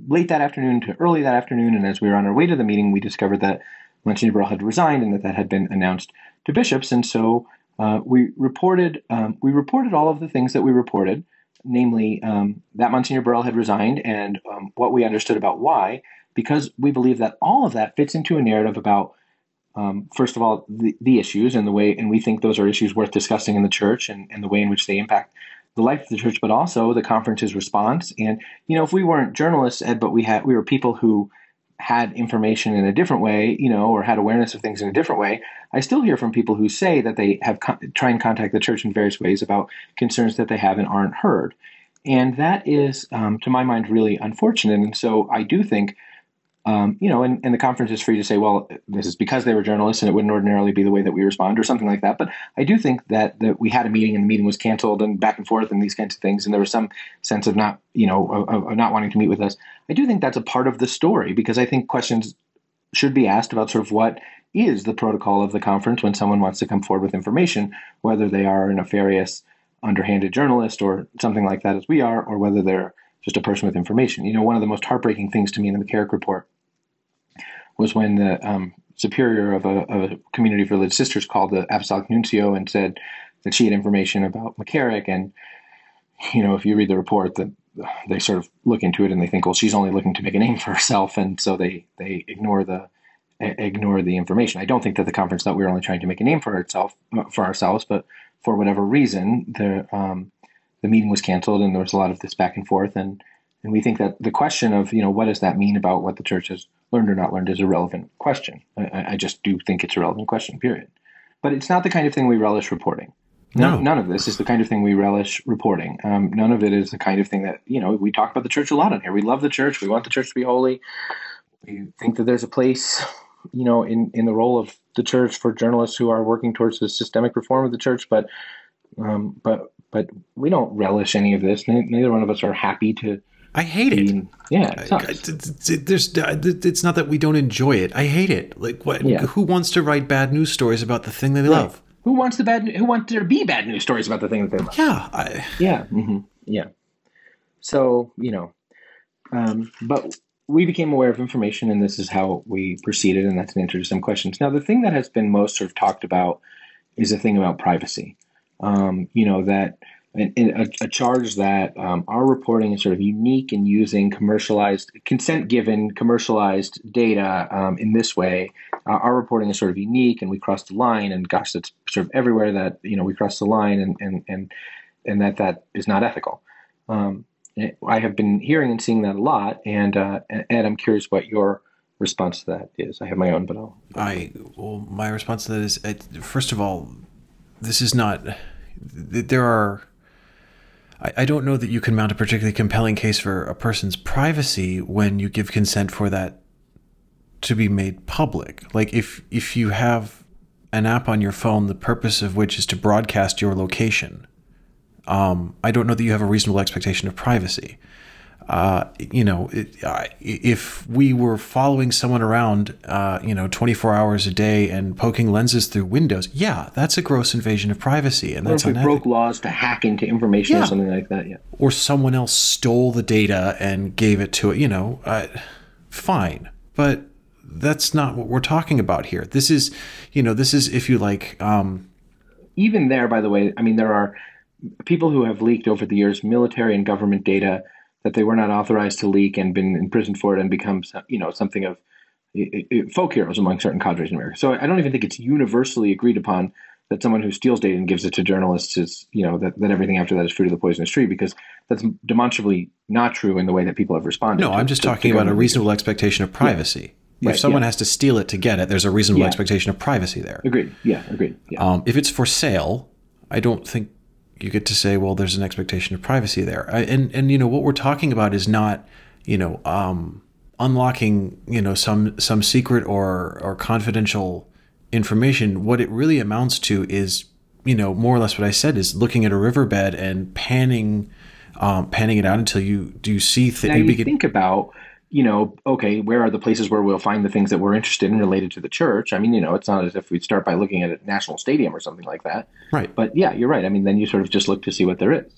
late that afternoon to early that afternoon. And as we were on our way to the meeting, we discovered that Monsignor Burrill had resigned and that that had been announced to bishops, and so uh, we reported um, we reported all of the things that we reported, namely um, that Monsignor Burrill had resigned and um, what we understood about why because we believe that all of that fits into a narrative about um, first of all the, the, issues and the way and we think those are issues worth discussing in the church and, and the way in which they impact the life of the church but also the conference's response. And you know if we weren't journalists ed but we had we were people who had information in a different way you know or had awareness of things in a different way i still hear from people who say that they have try and contact the church in various ways about concerns that they have and aren't heard. And that is um, to my mind really unfortunate. And so i do think um, you know, and, and the conference is free to say, well, this is because they were journalists and it wouldn't ordinarily be the way that we respond or something like that. But I do think that, that we had a meeting and the meeting was canceled and back and forth and these kinds of things. And there was some sense of not, you know, of, of not wanting to meet with us. I do think that's a part of the story because I think questions should be asked about sort of what is the protocol of the conference when someone wants to come forward with information, whether they are a nefarious, underhanded journalist or something like that as we are, or whether they're just a person with information. You know, one of the most heartbreaking things to me in the McCarrick report was when the um, superior of a, of a, community of religious sisters called the apostolic nuncio and said that she had information about McCarrick. And, you know, if you read the report, that they sort of look into it and they think, well, she's only looking to make a name [laughs] for herself. And so they, they ignore the, ignore the information. I don't think that the conference thought we were only trying to make a name for itself, for ourselves, but for whatever reason, the, um, the meeting was canceled and there was a lot of this back and forth. And, and we think that the question of, you know, what does that mean about what the church has learned or not learned is a relevant question. I, I just do think it's a relevant question, period. But it's not the kind of thing we relish reporting. No. None, none of this is the kind of thing we relish reporting. Um, none of it is the kind of thing that, you know, we talk about the church a lot on here. We love the church. We want the church to be holy. We think that there's a place, you know, in, in the role of the church for journalists who are working towards the systemic reform of the church. But, um, but, but we don't relish any of this. Neither one of us are happy to I hate it. Yeah, it there's it's not that we don't enjoy it. I hate it. Like what? Yeah. Who wants to write bad news stories about the thing that they right. love? Who wants the bad? Who wants there to be bad news stories about the thing that they love? Yeah, I, yeah, mm-hmm, yeah. So you know, um, but we became aware of information, and this is how we proceeded, and that's an answer to some questions. Now, the thing that has been most sort of talked about is the thing about privacy. Um, you know that a, a, charge that um, our reporting is sort of unique in using commercialized consent given commercialized data um, in this way. Uh, our reporting is sort of unique, and we cross the line. And gosh, that's sort of everywhere that you know we cross the line, and and and and that that is not ethical. Um, I have been hearing and seeing that a lot, and uh, Ed, I'm curious what your response to that is. I have my own, but I'll. I well, my response to that is first of all, this is not. There are I, I don't know that you can mount a particularly compelling case for a person's privacy when you give consent for that to be made public. Like if if you have an app on your phone, the purpose of which is to broadcast your location, um, I don't know that you have a reasonable expectation of privacy. Uh, you know, it, uh, if we were following someone around, uh, you know, 24 hours a day and poking lenses through windows, yeah, that's a gross invasion of privacy, and that's or if we broke laws to hack into information yeah. or something like that. Yeah. Or someone else stole the data and gave it to it. You know, uh, fine, but that's not what we're talking about here. This is, you know, this is if you like. Um, Even there, by the way, I mean there are people who have leaked over the years military and government data that they were not authorized to leak and been imprisoned for it and become you know something of folk heroes among certain cadres in America. So I don't even think it's universally agreed upon that someone who steals data and gives it to journalists is you know that, that everything after that is fruit of the poisonous tree because that's demonstrably not true in the way that people have responded. No, to, I'm just talking about a reasonable expectation of privacy. Yeah. If right, someone yeah. has to steal it to get it, there's a reasonable yeah. expectation of privacy there. Agreed. Yeah, agreed. Um, if it's for sale, I don't think you get to say, well, there's an expectation of privacy there. I, and and you know what we're talking about is not, you know, um, unlocking you know some some secret or or confidential information. What it really amounts to is, you know, more or less what I said is looking at a riverbed and panning, um, panning it out until you do see things. Now you, begin- think about you know, okay, where are the places where we'll find the things that we're interested in related to the church? I mean, you know, it's not as if we'd start by looking at a national stadium or something like that. Right. But yeah, you're right. I mean, then you sort of just look to see what there is.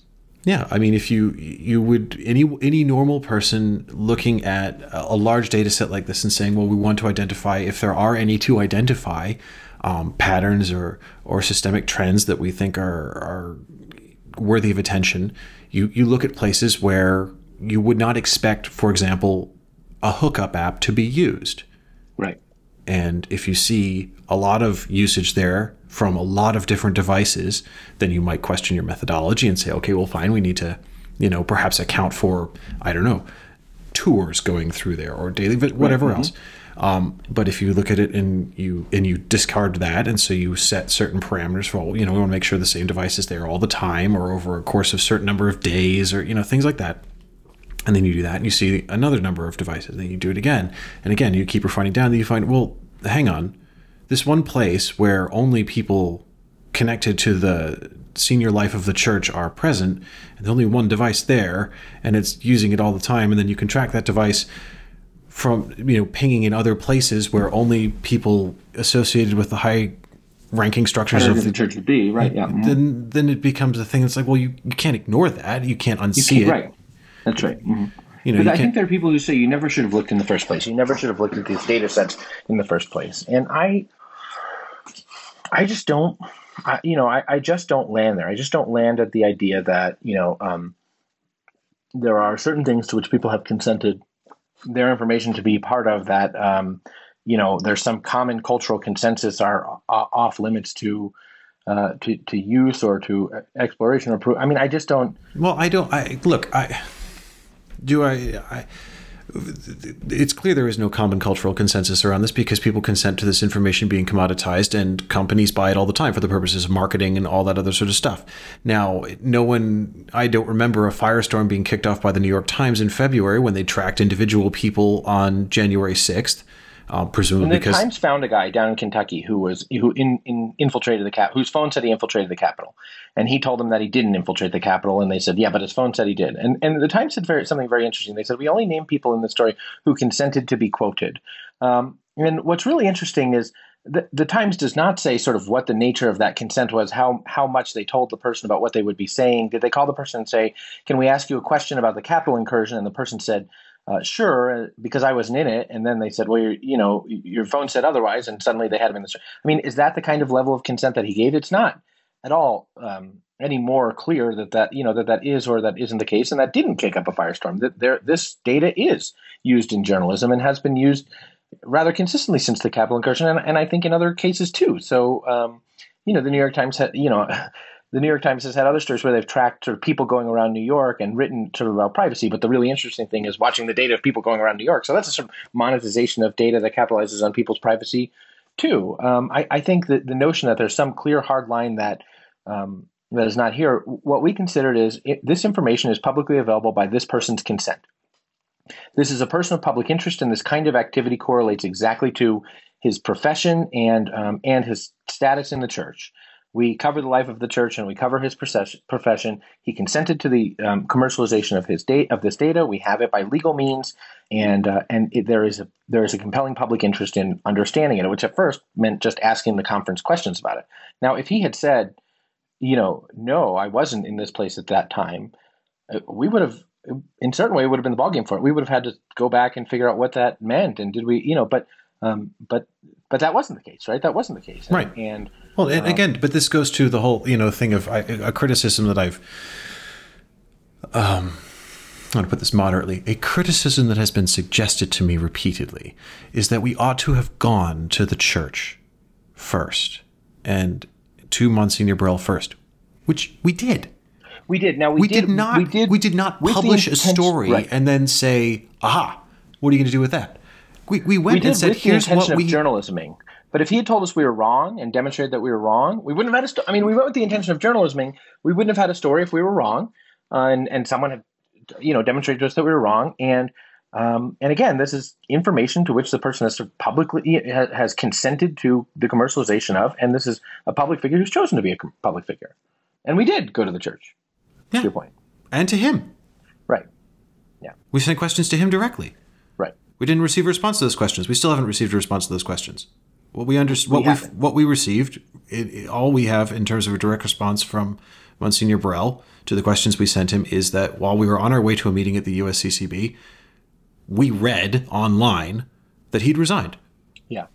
Yeah, I mean, if you you would any any normal person looking at a large data set like this and saying, well, we want to identify if there are any to identify um, patterns or or systemic trends that we think are are worthy of attention. You you look at places where you would not expect, for example, a hookup app to be used. Right. And if you see a lot of usage there from a lot of different devices, then you might question your methodology and say, okay, well, fine, we need to, you know, perhaps account for, I don't know, tours going through there or daily, but whatever right. else. Um, but if you look at it and you and you discard that, and so you set certain parameters for, well, you know, we want to make sure the same device is there all the time or over a course of certain number of days or you know things like that and then you do that and you see another number of devices then you do it again. And again you keep refining down then you find well hang on. This one place where only people connected to the senior life of the church are present and there's only one device there and it's using it all the time and then you can track that device from you know pinging in other places where only people associated with the high ranking structures of the, the, church would be right yeah then mm-hmm. then it becomes a thing that's like well you, you can't ignore that. You can't unsee you can't, it. right that's right. Mm-hmm. You know, but you I think there are people who say you never should have looked in the first place. You never should have looked at these data sets in the first place. And I, I just don't, I, you know, I, I just don't land there. I just don't land at the idea that you know um, there are certain things to which people have consented their information to be part of that. Um, you know, there's some common cultural consensus are off limits to uh, to to use or to exploration or proof. I mean, I just don't. Well, I don't. I look. I do I, I it's clear there is no common cultural consensus around this because people consent to this information being commoditized and companies buy it all the time for the purposes of marketing and all that other sort of stuff. Now, no one, I don't remember a firestorm being kicked off by the New York Times in February when they tracked individual people on January 6th uh, presumably and the because Times found a guy down in Kentucky who was who in, in infiltrated the cap whose phone said he infiltrated the Capitol, and he told them that he didn't infiltrate the Capitol, and they said yeah, but his phone said he did, and and the Times said very, something very interesting. They said we only name people in the story who consented to be quoted, um, and what's really interesting is. The, the Times does not say sort of what the nature of that consent was, how how much they told the person about what they would be saying. Did they call the person and say, "Can we ask you a question about the Capitol incursion?" And the person said, uh, sure, uh, because I wasn't in it. And then they said, well, you know, your phone said otherwise, and suddenly they had him in the. I mean, is that the kind of level of consent that he gave? It's not at all um, any more clear that that you know that that is or that isn't the case, and that didn't kick up a firestorm. That there, this data is used in journalism and has been used rather consistently since the Capitol incursion, and, and I think in other cases too. So, um, you know, the New York Times had, you know. The New York Times has had other stories where they've tracked sort of people going around New York and written sort of about privacy. But the really interesting thing is watching the data of people going around New York. So that's a sort of monetization of data that capitalizes on people's privacy too. Um, I, I, think that the notion that there's some clear hard line that um, that is not here. What we considered is it, this information is publicly available by this person's consent. This is a person of public interest, and this kind of activity correlates exactly to his profession and um, and his status in the church. We cover the life of the church and we cover his profession. He consented to the um, commercialization of his date of this data. We have it by legal means, and uh, and it, there is a there is a compelling public interest in understanding it, which at first meant just asking the conference questions about it. Now, if he had said, you know, no, I wasn't in this place at that time, uh, we would have, in certain way, would have been the ballgame for it. We would have had to go back and figure out what that meant, and did we, you know, but um, but but that wasn't the case, right? That wasn't the case, right? And well, and um, again, but this goes to the whole you know thing of I, a criticism that I've um. I'm going to put this moderately. A criticism that has been suggested to me repeatedly is that we ought to have gone to the church first and to Monsignor Burrill first, which we did. We did. Now we, we did, did, not. We did. We did not publish a story right. and then say, "Aha! What are you going to do with that?" We, we went we and said, "Here's what we." Journalisming. But if he had told us we were wrong and demonstrated that we were wrong, we wouldn't have had a. Sto- I mean, we went with the intention of journalisming. We wouldn't have had a story if we were wrong, uh, and and someone had, you know, demonstrated to us that we were wrong. And um, and again, this is information to which the person has publicly has consented to the commercialization of, and this is a public figure who's chosen to be a public figure. And we did go to the church. Yeah. To your point. And to him. Right. Yeah. We sent questions to him directly. Right. We didn't receive a response to those questions. We still haven't received a response to those questions. What we under, what we what we received, it, it, all we have in terms of a direct response from Monsignor Burrill to the questions we sent him is that while we were on our way to a meeting at the USCCB, we read online that he'd resigned. Yeah.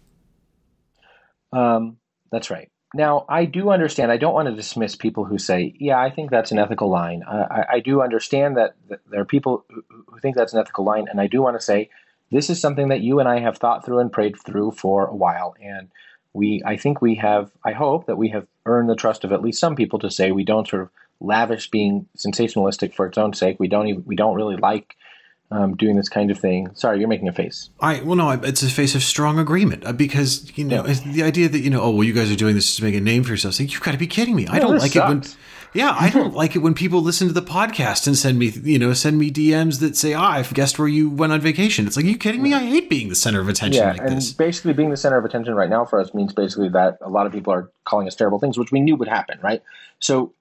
Um, that's right. Now, I do understand. I don't want to dismiss people who say, "Yeah, I think that's an ethical line." I, I do understand that, that, there are people who, who think that's an ethical line, and I do want to say this is something that you and I have thought through and prayed through for a while, and we, I think we have. I hope that we have earned the trust of at least some people to say we don't sort of lavish being sensationalistic for its own sake. We don't even we don't really like um, doing this kind of thing. Sorry, you're making a face. I well, no, it's a face of strong agreement uh, because you know yeah. the idea that you know, oh, well, you guys are doing this to make a name for yourselves. Like, you've got to be kidding me. I don't like sucks. it when. Yeah, I don't like it when people listen to the podcast and send me, you know, send me DMs that say, "Ah, I've guessed where you went on vacation." It's like, are you kidding me? I hate being the center of attention yeah, like and this. basically, being the center of attention right now for us means basically that a lot of people are calling us terrible things, which we knew would happen, right? So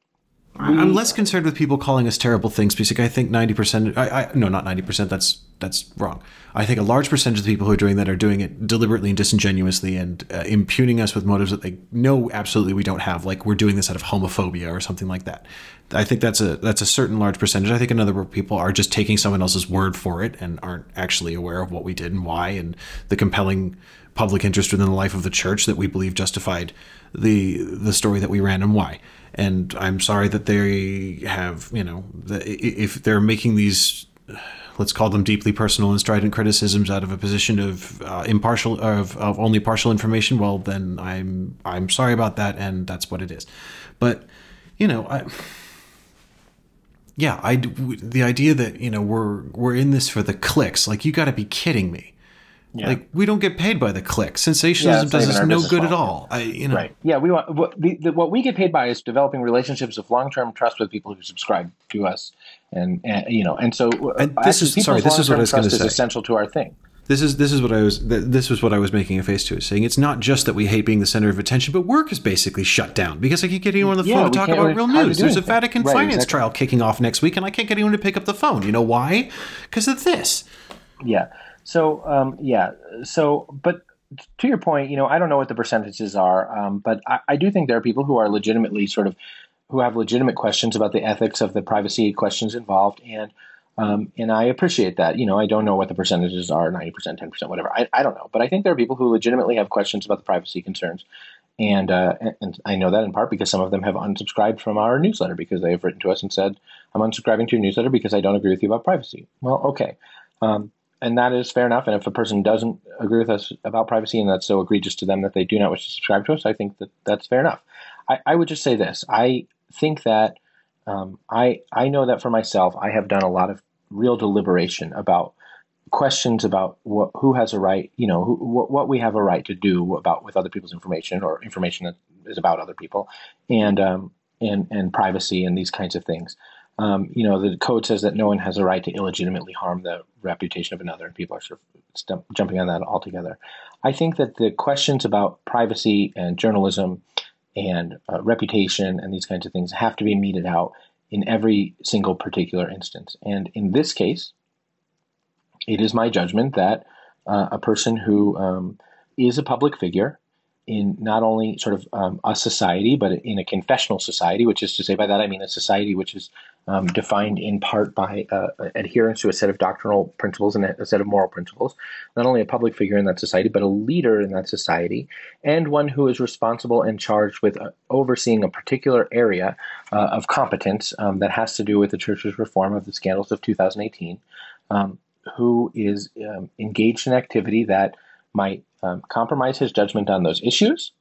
I'm less concerned with people calling us terrible things because I think 90%, I, I, no, not 90%, that's, that's wrong. I think a large percentage of the people who are doing that are doing it deliberately and disingenuously and uh, impugning us with motives that they know absolutely we don't have, like we're doing this out of homophobia or something like that. I think that's a that's a certain large percentage. I think another group of people are just taking someone else's word for it and aren't actually aware of what we did and why and the compelling public interest within the life of the church that we believe justified the the story that we ran and why. And I'm sorry that they have, you know, if they're making these, let's call them deeply personal and strident criticisms out of a position of uh, impartial, of, of only partial information. Well, then I'm I'm sorry about that, and that's what it is. But you know, I yeah, I the idea that you know we're we're in this for the clicks. Like you got to be kidding me. Yeah. Like we don't get paid by the click. Sensationalism yeah, does us no good at all. I, you know. Right. Yeah. We want what, the, the, what we get paid by is developing relationships of long term trust with people who subscribe to us, and, and you know, and so uh, and this is sorry. This is what I was going to say. Essential to our thing. This is this is what I was this was what I was making a face to, saying it's not just that we hate being the center of attention, but work is basically shut down because I can't get anyone on the yeah, phone to talk about real news. There's anything. a Vatican right, finance exactly. trial kicking off next week, and I can't get anyone to pick up the phone. You know why? Because of this. Yeah. So um, yeah, so but to your point, you know, I don't know what the percentages are, um, but I, I, do think there are people who are legitimately sort of who have legitimate questions about the ethics of the privacy questions involved, and um, and I appreciate that. You know, I don't know what the percentages are, ninety percent, ten percent, whatever. I, I don't know, but I think there are people who legitimately have questions about the privacy concerns. And, uh, and I know that in part because some of them have unsubscribed from our newsletter because they have written to us and said, "I'm unsubscribing to your newsletter because I don't agree with you about privacy." Well, okay, um, and that is fair enough. And if a person doesn't agree with us about privacy and that's so egregious to them that they do not wish to subscribe to us, I think that that's fair enough. I, I would just say this: I think that um, I I know that for myself, I have done a lot of real deliberation about questions about what, who has a right, you know, who, what, what we have a right to do about with other people's information or information that is about other people, and um, and and privacy and these kinds of things um, you know, the code says that no one has a right to illegitimately harm the reputation of another, and people are sort of jumping on that altogether. I think that the questions about privacy and journalism and uh, reputation and these kinds of things have to be meted out in every single particular instance. And in this case, it is my judgment that uh, a person who um, is a public figure in not only sort of um, a society, but in a confessional society, which is to say, by that I mean a society which is um, defined in part by uh, adherence to a set of doctrinal principles and a set of moral principles. Not only a public figure in that society, but a leader in that society, and one who is responsible and charged with uh, overseeing a particular area uh, of competence um, that has to do with the church's reform of the scandals of 2018, um, who is um, engaged in activity that might um, compromise his judgment on those issues,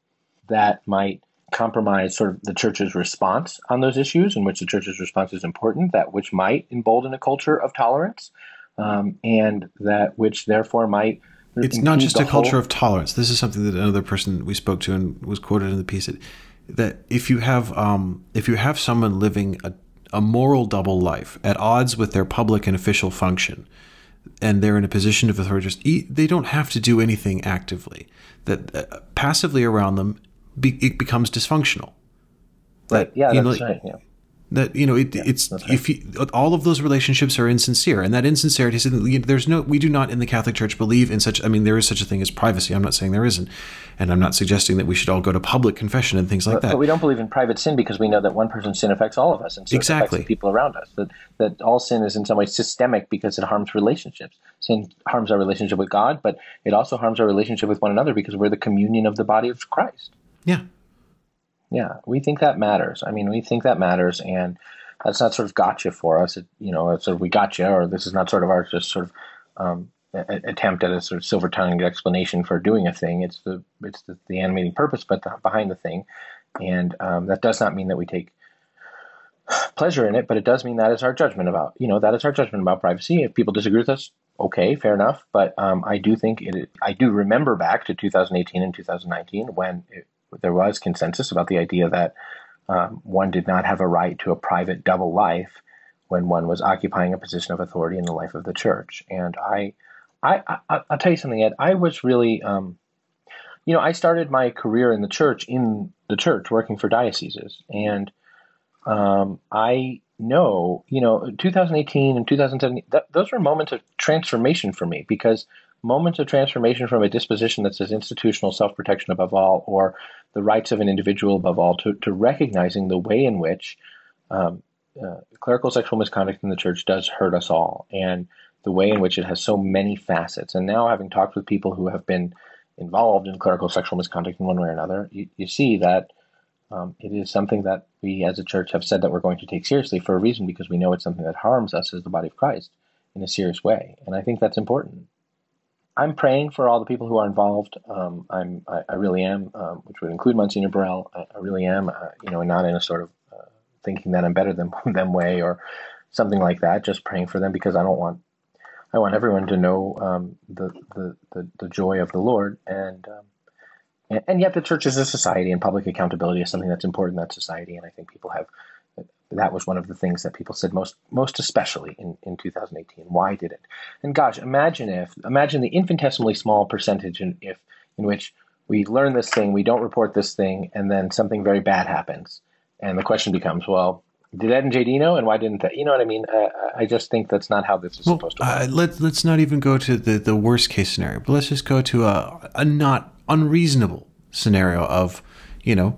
that might compromise sort of the church's response on those issues, in which the church's response is important, that which might embolden a culture of tolerance, um, and that which therefore might. It's not just a whole... culture of tolerance. This is something that another person we spoke to and was quoted in the piece that, that if you have um, if you have someone living a, a moral double life at odds with their public and official function, and they're in a position of authority, they don't have to do anything actively. That uh, passively around them, be, it becomes dysfunctional. Right. That, yeah, that's know, like, right. Yeah that you know it, yeah, it's right. if you, all of those relationships are insincere and that insincerity is there's no we do not in the catholic church believe in such i mean there is such a thing as privacy i'm not saying there isn't and i'm not suggesting that we should all go to public confession and things like but, that but we don't believe in private sin because we know that one person's sin affects all of us and so exactly people around us that that all sin is in some way systemic because it harms relationships sin harms our relationship with god but it also harms our relationship with one another because we're the communion of the body of christ yeah yeah, we think that matters. I mean, we think that matters, and that's not sort of gotcha for us. It, you know, it's sort of we gotcha, or this is not sort of our just sort of um, attempt at a sort of silver tongued explanation for doing a thing. It's the it's the, the animating purpose, but the, behind the thing, and um, that does not mean that we take pleasure in it, but it does mean that is our judgment about you know that is our judgment about privacy. If people disagree with us, okay, fair enough. But um, I do think it. I do remember back to 2018 and 2019 when it, there was consensus about the idea that um, one did not have a right to a private double life when one was occupying a position of authority in the life of the church. And I, I, I will tell you something, Ed. I was really, um, you know, I started my career in the church in the church, working for dioceses, and um, I know, you know, 2018 and 2017, that, those were moments of transformation for me because moments of transformation from a disposition that says institutional self protection above all, or the rights of an individual above all, to, to recognizing the way in which um, uh, clerical sexual misconduct in the church does hurt us all, and the way in which it has so many facets. And now, having talked with people who have been involved in clerical sexual misconduct in one way or another, you, you see that um, it is something that we as a church have said that we're going to take seriously for a reason because we know it's something that harms us as the body of Christ in a serious way. And I think that's important. I'm praying for all the people who are involved. Um, I'm, I, I, really am, um, which would include Monsignor Burrill. I, I really am, uh, you know, not in a sort of uh, thinking that I'm better than [laughs] them way or something like that. Just praying for them because I don't want, I want everyone to know um, the, the, the, the joy of the Lord and, um, and and yet the church is a society and public accountability is something that's important in that society. And I think people have that was one of the things that people said most most especially in, in 2018 why did it and gosh imagine if imagine the infinitesimally small percentage in if in which we learn this thing we don't report this thing and then something very bad happens and the question becomes well did Ed and JD know, and why didn't they? You know what I mean? Uh, I just think that's not how this is well, supposed to work. Uh, let, let's not even go to the, the worst case scenario, but let's just go to a, a not unreasonable scenario of, you know,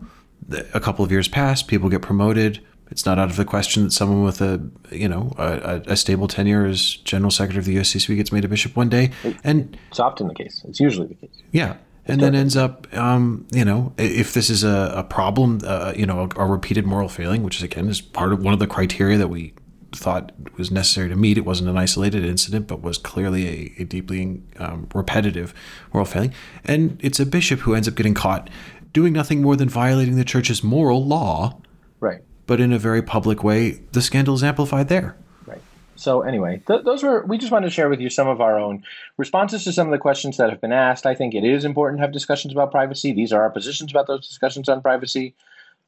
a couple of years pass, people get promoted, it's not out of the question that someone with a you know a, a, stable tenure as general secretary of the USCCB gets made a bishop one day, and it's often the case. It's usually the case. Yeah, and then ends up, um, you know, if this is a, a problem, uh, you know, a, a, repeated moral failing, which is again is part of one of the criteria that we thought was necessary to meet. It wasn't an isolated incident, but was clearly a, a deeply um, repetitive moral failing, and it's a bishop who ends up getting caught doing nothing more than violating the church's moral law. Right but in a very public way, the scandal is amplified there. Right. So anyway, th- those were we just wanted to share with you some of our own responses to some of the questions that have been asked. I think it is important to have discussions about privacy. These are our positions about those discussions on privacy.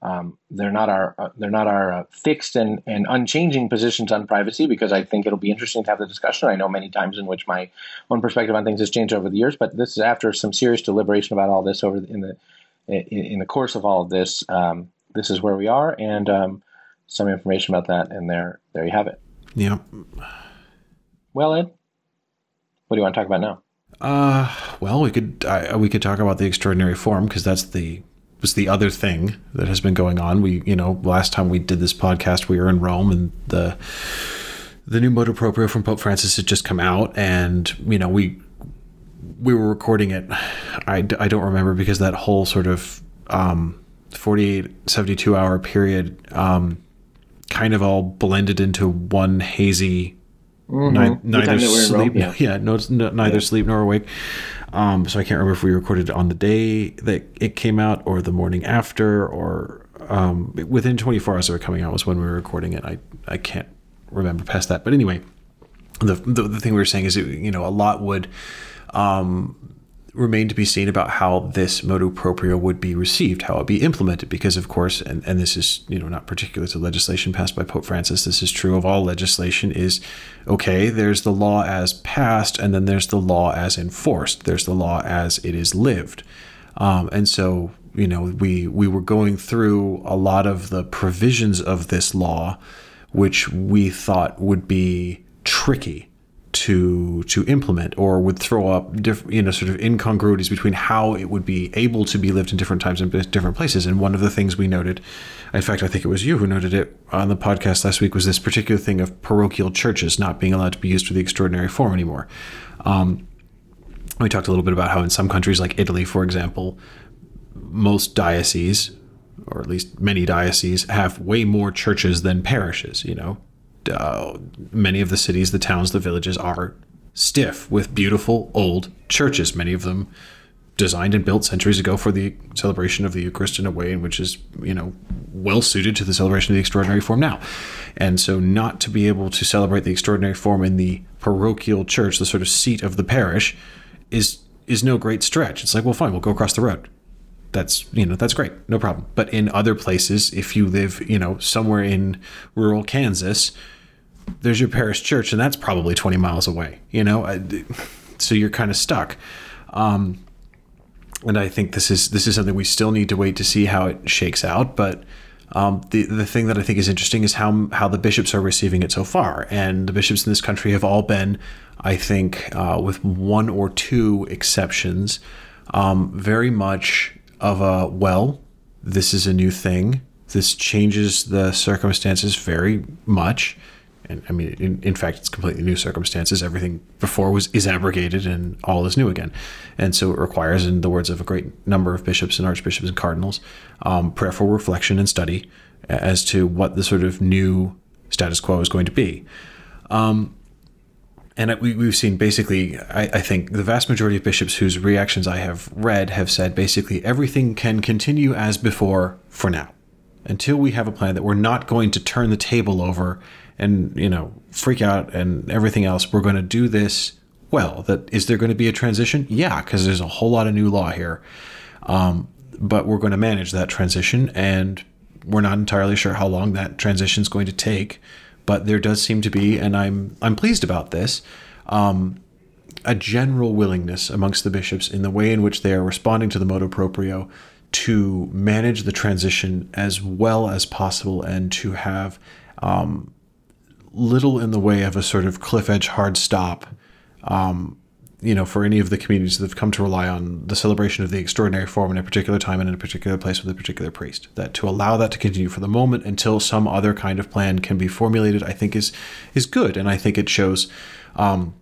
Um, they're not our uh, they're not our uh, fixed and, and unchanging positions on privacy because I think it'll be interesting to have the discussion. I know many times in which my own perspective on things has changed over the years, but this is after some serious deliberation about all this over in the in, in, the course of all of this, um, this is where we are, and um, some information about that, and there, there you have it. Yeah. Well, Ed, what do you want to talk about now? Uh, well, we could uh, we could talk about the extraordinary form because that's the was the other thing that has been going on. We, you know, last time we did this podcast, we were in Rome, and the the new motu proprio from Pope Francis had just come out, and you know, we we were recording it. I, I don't remember because that whole sort of um, 48, 72 hour period um, kind of all blended into one hazy. Mm-hmm. Neither sleep, Rome, yeah. [laughs] yeah, no, no neither yeah. sleep nor awake. Um, so I can't remember if we recorded it on the day that it came out or the morning after or um, within 24 hours of it coming out was when we were recording it. I, I can't remember past that. But anyway, the, the, the thing we were saying is, you know, a lot would um, remain to be seen about how this motu proprio would be received, how it be implemented, because of course, and, and this is you know not particular to legislation passed by Pope Francis. This is true of all legislation. Is okay. There's the law as passed, and then there's the law as enforced. There's the law as it is lived, um, and so you know we we were going through a lot of the provisions of this law, which we thought would be tricky to to implement or would throw up diff, you know sort of incongruities between how it would be able to be lived in different times and different places. And one of the things we noted in fact i think it was you who noted it on the podcast last week was this particular thing of parochial churches not being allowed to be used for the extraordinary form anymore. Um, we talked a little bit about how in some countries like italy for example most dioceses or at least many dioceses have way more churches than parishes you know uh, many of the cities, the towns, the villages are stiff with beautiful old churches, many of them designed and built centuries ago for the celebration of the Eucharist in a way in which is, you know, well suited to the celebration of the extraordinary form now. And so not to be able to celebrate the extraordinary form in the parochial church, the sort of seat of the parish, is is no great stretch. It's like, well, fine, we'll go across the road that's you know that's great. No problem. But in other places if you live you know somewhere in rural kansas there's your parish church and that's probably 20 miles away you know? [laughs] So you're kind of stuck. Um, and i think this is this is something we still need to wait to see how it shakes out but um, the the thing that I think is interesting is how how the bishops are receiving it so far, and the bishops in this country have all been, I think, uh, with one or two exceptions, um, very much of a well, this is a new thing. This changes the circumstances very much. And I mean, in, in fact, it's completely new circumstances. Everything before was is abrogated, and all is new again. And so it requires, in the words of a great number of bishops and archbishops and cardinals, um, prayerful reflection and study as to what the sort of new status quo is going to be. Um, and we, have seen basically, I, I, think the vast majority of bishops whose reactions I have read have said basically everything can continue as before for now until we have a plan that we're not going to turn the table over and, you know, freak out and everything else. We're going to do this well. That is there going to be a transition? Yeah, because there's a whole lot of new law here. Um, but we're going to manage that transition and we're not entirely sure how long that transition is going to take but there does seem to be, and I'm I'm pleased about this, um, a general willingness amongst the bishops in the way in which they are responding to the motu proprio to manage the transition as well as possible and to have um, little in the way of a sort of cliff edge hard stop um, you know, for any of the communities that have come to rely on the celebration of the extraordinary form in a particular time and in a particular place with a particular priest, that to allow that to continue for the moment until some other kind of plan can be formulated, I think is is good, and I think it shows. Um,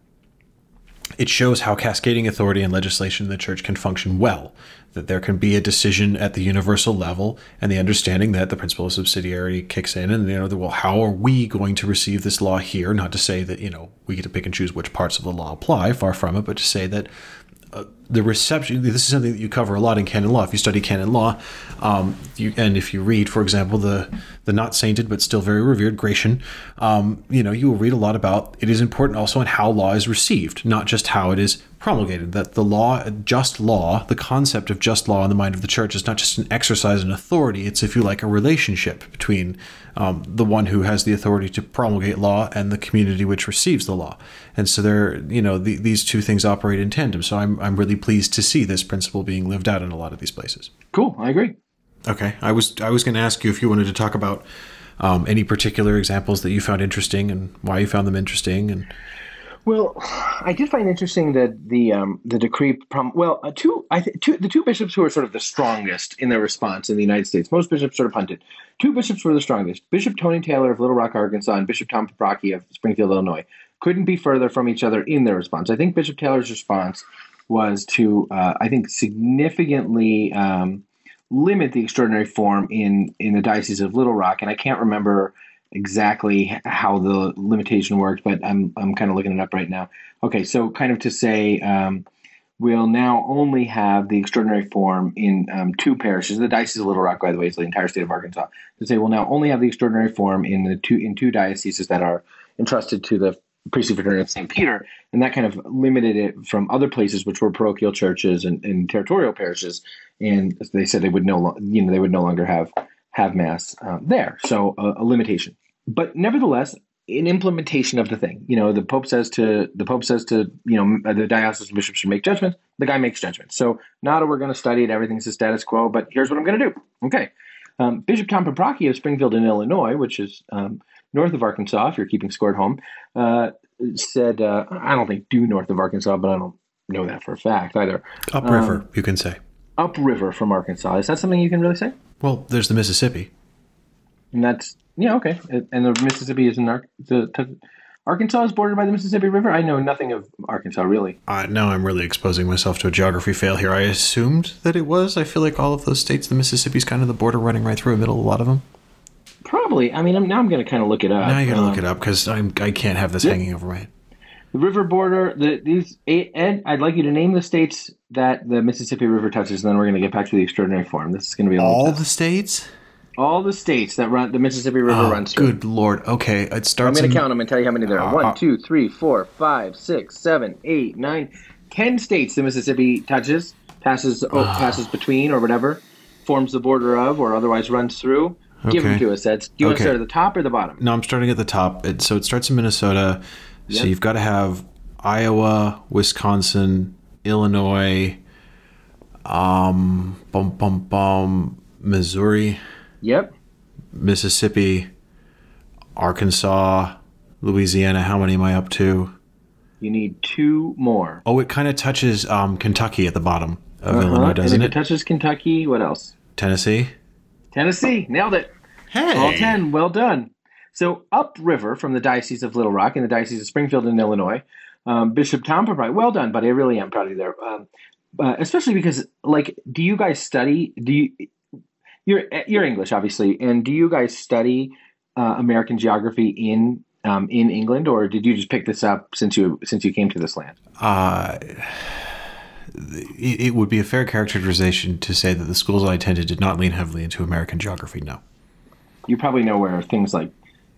it shows how cascading authority and legislation in the church can function well that there can be a decision at the universal level and the understanding that the principle of subsidiarity kicks in and you know well how are we going to receive this law here? Not to say that you know we get to pick and choose which parts of the law apply far from it but to say that uh, the reception this is something that you cover a lot in canon law. If you study canon law um, you, and if you read for example the the not sainted but still very revered gratian um, you know you will read a lot about it is important also in how law is received not just how it is promulgated that the law just law the concept of just law in the mind of the church is not just an exercise in authority it's if you like a relationship between um, the one who has the authority to promulgate law and the community which receives the law. And so there you know the, these two things operate in tandem. So i'm, I'm really pleased to see this principle being lived out in a lot of these places. Cool. I agree. Okay, I was I was going to ask you if you wanted to talk about um, any particular examples that you found interesting and why you found them interesting and well, I did find interesting that the um, the decree. Prom- well, uh, two, I th- two, the two bishops who are sort of the strongest in their response in the United States. Most bishops sort of punted. Two bishops were the strongest: Bishop Tony Taylor of Little Rock, Arkansas, and Bishop Tom Paprocki of Springfield, Illinois. Couldn't be further from each other in their response. I think Bishop Taylor's response was to, uh, I think, significantly um, limit the extraordinary form in in the diocese of Little Rock, and I can't remember exactly how the limitation worked, but I'm I'm kind of looking it up right now. Okay, so kind of to say. Um, we'll now only have the extraordinary form in um, two parishes. The Diocese of Little Rock, by the way, is the entire state of Arkansas. To say we'll now only have the extraordinary form in the two in two dioceses that are entrusted to the priestly fraternity of St. Peter, and that kind of limited it from other places, which were parochial churches and, and territorial parishes. And they said they would no, you know, they would no longer have have mass um, there. So a, a limitation but nevertheless, an implementation of the thing. You know, the Pope says to the Pope says to you know the diocesan bishop should make judgments. The guy makes judgments. So not we're going to study it. Everything's the status quo. But here's what I'm going to do. Okay, um, Bishop Tom Paprocki of Springfield in Illinois, which is um, north of Arkansas, if you're keeping score at home, uh, said uh, I don't think due north of Arkansas, but I don't know that for a fact either. Upriver, um, you can say. Upriver from Arkansas. Is that something you can really say? Well, there's the Mississippi. And that's yeah, okay. And the Mississippi is in Ar- the, Arkansas is bordered by the Mississippi River. I know nothing of Arkansas really. Uh, now I'm really exposing myself to a geography fail here. I assumed that it was. I feel like all of those states, the Mississippi's kind of the border running right through the middle of a lot of them. Probably. I mean, I'm, now I'm going to kind of look it up. Now you got to um, look it up because I'm I can't have this hanging over my head. The river border. The these Ed. I'd like you to name the states that the Mississippi River touches, and then we're going to get back to the extraordinary form. This is going to be all the states all the states that run the Mississippi River oh, runs through. Good lord. Okay, it starts. I'm going to count them and tell you how many there are. Uh, One, two, three, four, five, six, seven, eight, nine, ten states the Mississippi touches, passes, oh, passes between, or whatever, forms the border of, or otherwise runs through. Okay. Give them to us, Ed. Do you okay. want to start at the top or the bottom? No, I'm starting at the top. It, so it starts in Minnesota. Yep. So you've got to have Iowa, Wisconsin, Illinois, um, bum bum bum, Missouri. Yep. Mississippi, Arkansas, Louisiana. How many am I up to? You need two more. Oh, it kind of touches um, Kentucky at the bottom of uh-huh. Illinois, doesn't and if it? It touches Kentucky. What else? Tennessee. Tennessee. Nailed it. Hey. All 10. Well done. So, upriver from the Diocese of Little Rock in the Diocese of Springfield in Illinois, um, Bishop Tom Paprocki. Well done, buddy. I really am proud of you there. Um, uh, especially because, like, do you guys study? Do you you're you're English, obviously, and do you guys study uh, American geography in um, in England, or did you just pick this up since you since you came to this land? Uh, it, it would be a fair characterization to say that the schools I attended did not lean heavily into American geography. No, you probably know where things like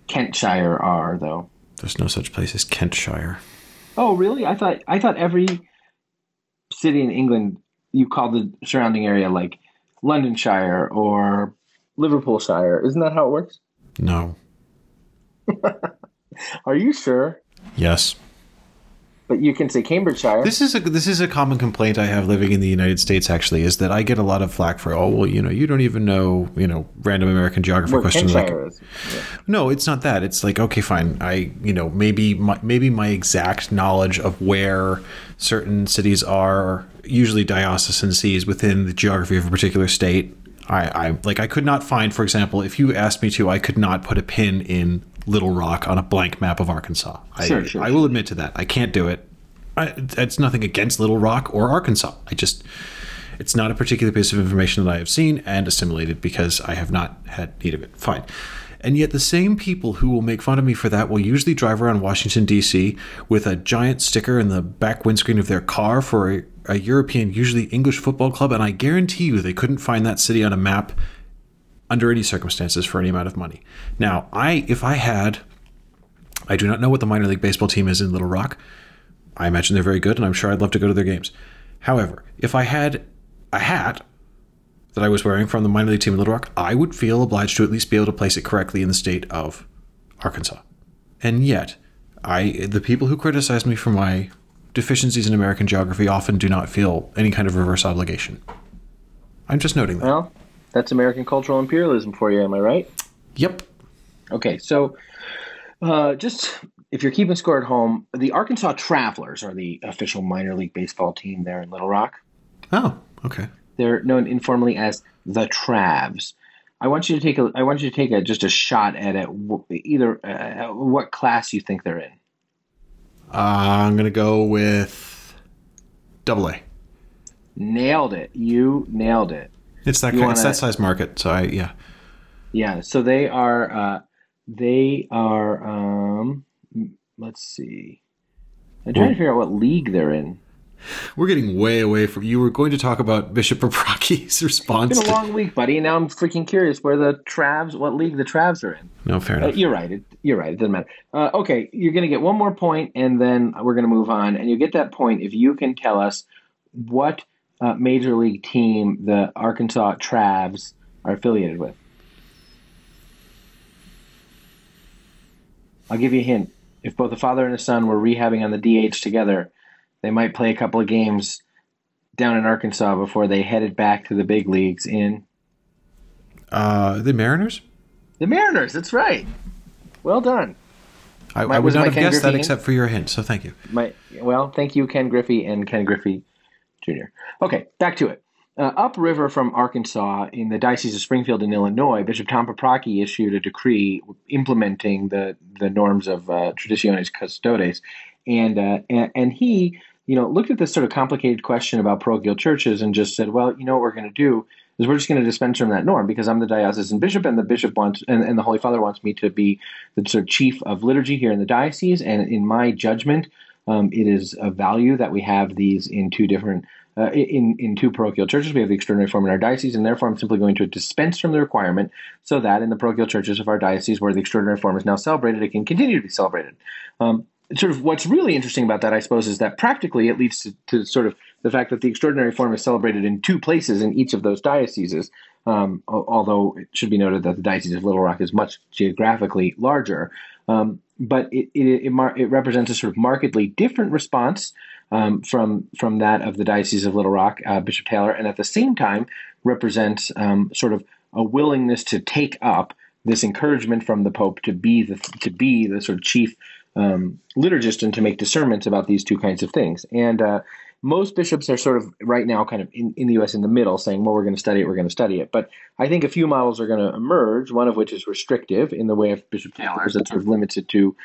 Kentshire are, though. There's no such place as Kentshire. Oh, really? I thought I thought every city in England you called the surrounding area like Londonshire or Liverpoolshire. Isn't that how it works? No. [laughs] Are you sure? Yes. But you can say Cambridgeshire. This is a this is a common complaint I have living in the United States. Actually, is that I get a lot of flack for oh well you know you don't even know you know random American geography Where questions like yeah. no it's not that it's like okay fine I you know maybe my, maybe my exact knowledge of where certain cities are usually diocesan sees within the geography of a particular state. I, I like I could not find, for example, if you asked me to, I could not put a pin in Little Rock on a blank map of Arkansas. I, sure, sure, I will admit to that. I can't do it. I, it's nothing against Little Rock or Arkansas. I just it's not a particular piece of information that I have seen and assimilated because I have not had need of it. Fine. And yet, the same people who will make fun of me for that will usually drive around Washington, D.C. with a giant sticker in the back windscreen of their car for a, a European, usually English football club. And I guarantee you they couldn't find that city on a map under any circumstances for any amount of money. Now, I if I had, I do not know what the minor league baseball team is in Little Rock. I imagine they're very good, and I'm sure I'd love to go to their games. However, if I had a hat that I was wearing from the minor league team in Little Rock, I would feel obliged to at least be able to place it correctly in the state of Arkansas. And yet, I the people who criticize me for my deficiencies in American geography often do not feel any kind of reverse obligation. I'm just noting that. Well, that's American cultural imperialism for you, am I right? Yep. Okay, so uh, just if you're keeping score at home, the Arkansas Travelers are the official minor league baseball team there in Little Rock. Oh, okay. They're known informally as the Travs. I want you to take a. I want you to take a just a shot at it. Either uh, what class you think they're in. Uh, I'm gonna go with double A. Nailed it. You nailed it. It's that You kind, it's wanna- that size market. So I yeah. Yeah. So they are. Uh, they are. Um, let's see. I'm trying to figure out what league they're in. We're getting way away from. You were going to talk about Bishop Paprocki's [laughs] response. It's been a long week, buddy, now I'm freaking curious where the Travs, what league the Travs are in. no, fair Uh, enough. you're right. It, you're right. It doesn't matter. Uh, okay, you're going to get one more point, and then we're going to move on. And you get that point if you can tell us what uh, major league team the Arkansas Travs are affiliated with. I'll give you a hint. If both the father and the son were rehabbing on the DH together, they might play a couple of games down in Arkansas before they headed back to the big leagues in Uh, the Mariners. the Mariners. That's right. Well done. I, My- I would not have Ken guessed that Griffey except for your hint. So thank you. My well, thank you, Ken Griffey and Ken Griffey Jr. Okay, back to it. Uh, upriver from Arkansas, in the Diocese of Springfield in Illinois, Bishop Tom Paprocki issued a decree implementing the the norms of uh, Traditionis Custodes, and, uh, and and he, you know, looked at this sort of complicated question about parochial churches and just said, well, you know what we're going to do is we're just going to dispense from that norm because I'm the diocesan bishop and the bishop wants and, and the Holy Father wants me to be the sort of chief of liturgy here in the diocese, and in my judgment, um, it is of value that we have these in two different uh, in in two parochial churches. We have the extraordinary form in our diocese, and therefore I'm simply going to dispense from the requirement so that in the parochial churches of our diocese, where the extraordinary form is now celebrated, it can continue to be celebrated. Um, sort of what's really interesting about that, I suppose, is that practically it leads to, to sort of the fact that the extraordinary form is celebrated in two places in each of those dioceses. Um, although it should be noted that the diocese of Little Rock is much geographically larger, um, but it it, it, mar- it represents a sort of markedly different response um, from from that of the diocese of Little Rock, uh, Bishop Taylor, and at the same time represents um, sort of a willingness to take up this encouragement from the Pope to be the to be the sort of chief um, liturgist and to make discernments about these two kinds of things. And uh, most bishops are sort of right now kind of in, in the U.S. in the middle, saying, "Well, we're going to study it, we're going to study it." But I think a few models are going to emerge. One of which is restrictive in the way of Bishop Taylor's, that sort of limits it to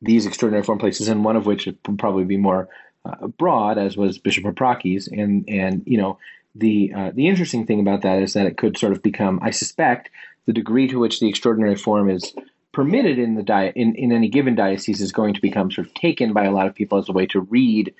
these extraordinary form places, and one of which would probably be more uh, broad, as was Bishop Paprocki's. And and you know the uh, the interesting thing about that is that it could sort of become, I suspect, the degree to which the extraordinary form is permitted in the di- in, in any given diocese is going to become sort of taken by a lot of people as a way to read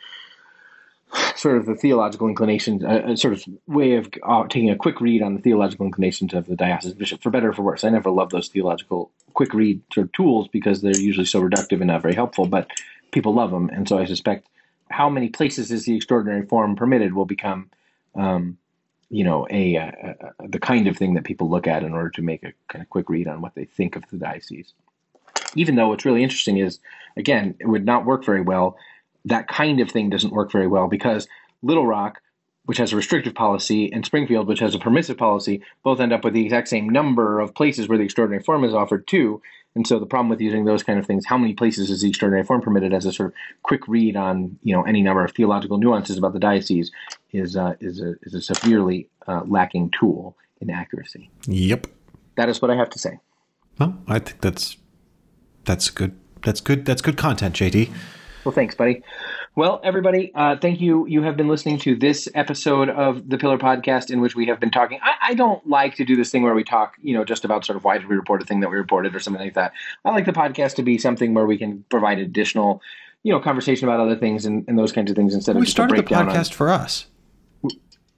[laughs] sort of the theological inclinations, a, a sort of way of uh, taking a quick read on the theological inclinations of the diocesan bishop, for better or for worse. I never love those theological quick read sort of tools because they're usually so reductive and not very helpful, but people love them, and so I suspect how many places is the extraordinary form permitted will become, um, you know, a, a, a the kind of thing that people look at in order to make a kind of quick read on what they think of the diocese. Even though what's really interesting is, again, it would not work very well that kind of thing doesn't work very well because Little Rock, which has a restrictive policy, and Springfield, which has a permissive policy, both end up with the exact same number of places where the extraordinary form is offered too. And so the problem with using those kind of things, how many places is the extraordinary form permitted as a sort of quick read on you know any number of theological nuances about the diocese, is uh, is a is a severely uh, lacking tool in accuracy. Yep. That is what I have to say. Well, I think that's that's good. That's good. That's good content, JD. Well, thanks, buddy. Well, everybody, uh, thank you. You have been listening to this episode of the Pillar Podcast, in which we have been talking. I, I don't like to do this thing where we talk, you know, just about sort of why did we report a thing that we reported or something like that. I like the podcast to be something where we can provide additional, you know, conversation about other things and, and those kinds of things instead of We just a started the breakdown on- podcast for us.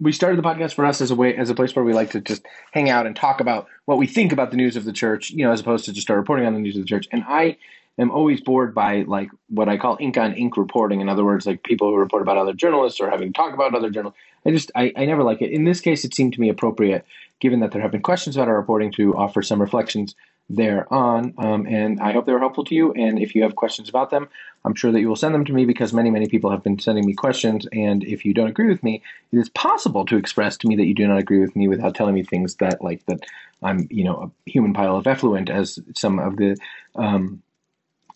we started the podcast for us as a way as a place where we like to just hang out and talk about what we think about the news of the church, you know, as opposed to just start reporting on the news of the church. And I am always bored by like what I call ink on ink reporting. In other words, like people who report about other journalists or having talk about other journalists. I just I, I never like it. In this case, it seemed to me appropriate, given that there have been questions about our reporting, to offer some reflections there on. Um, and I hope they were helpful to you. And if you have questions about them, I'm sure that you will send them to me because many, many people have been sending me questions. And if you don't agree with me, it is possible to express to me that you do not agree with me without telling me things that, like, that I'm, you know, a human pile of effluent, as some of the um,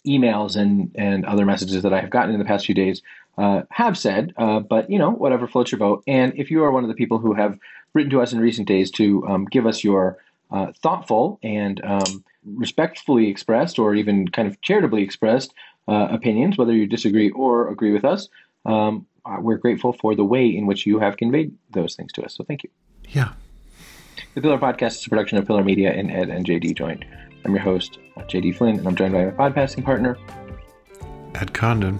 emails and, and other messages that I have gotten in the past few days uh, have said. Uh, but, you know, whatever floats your boat. And if you are one of the people who have written to us in recent days to um, give us your uh, thoughtful and um, respectfully expressed or even kind of charitably expressed uh, opinions, whether you disagree or agree with us. Um, uh, we're grateful for the way in which you have conveyed those things to us. So thank you. Yeah. The Pillar Podcast is a production of Pillar Media and Ed and JD Joint. I'm your host, JD Flynn, and I'm joined by my podcasting partner, Ed Condon.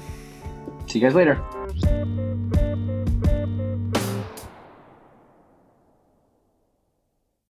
See you guys later.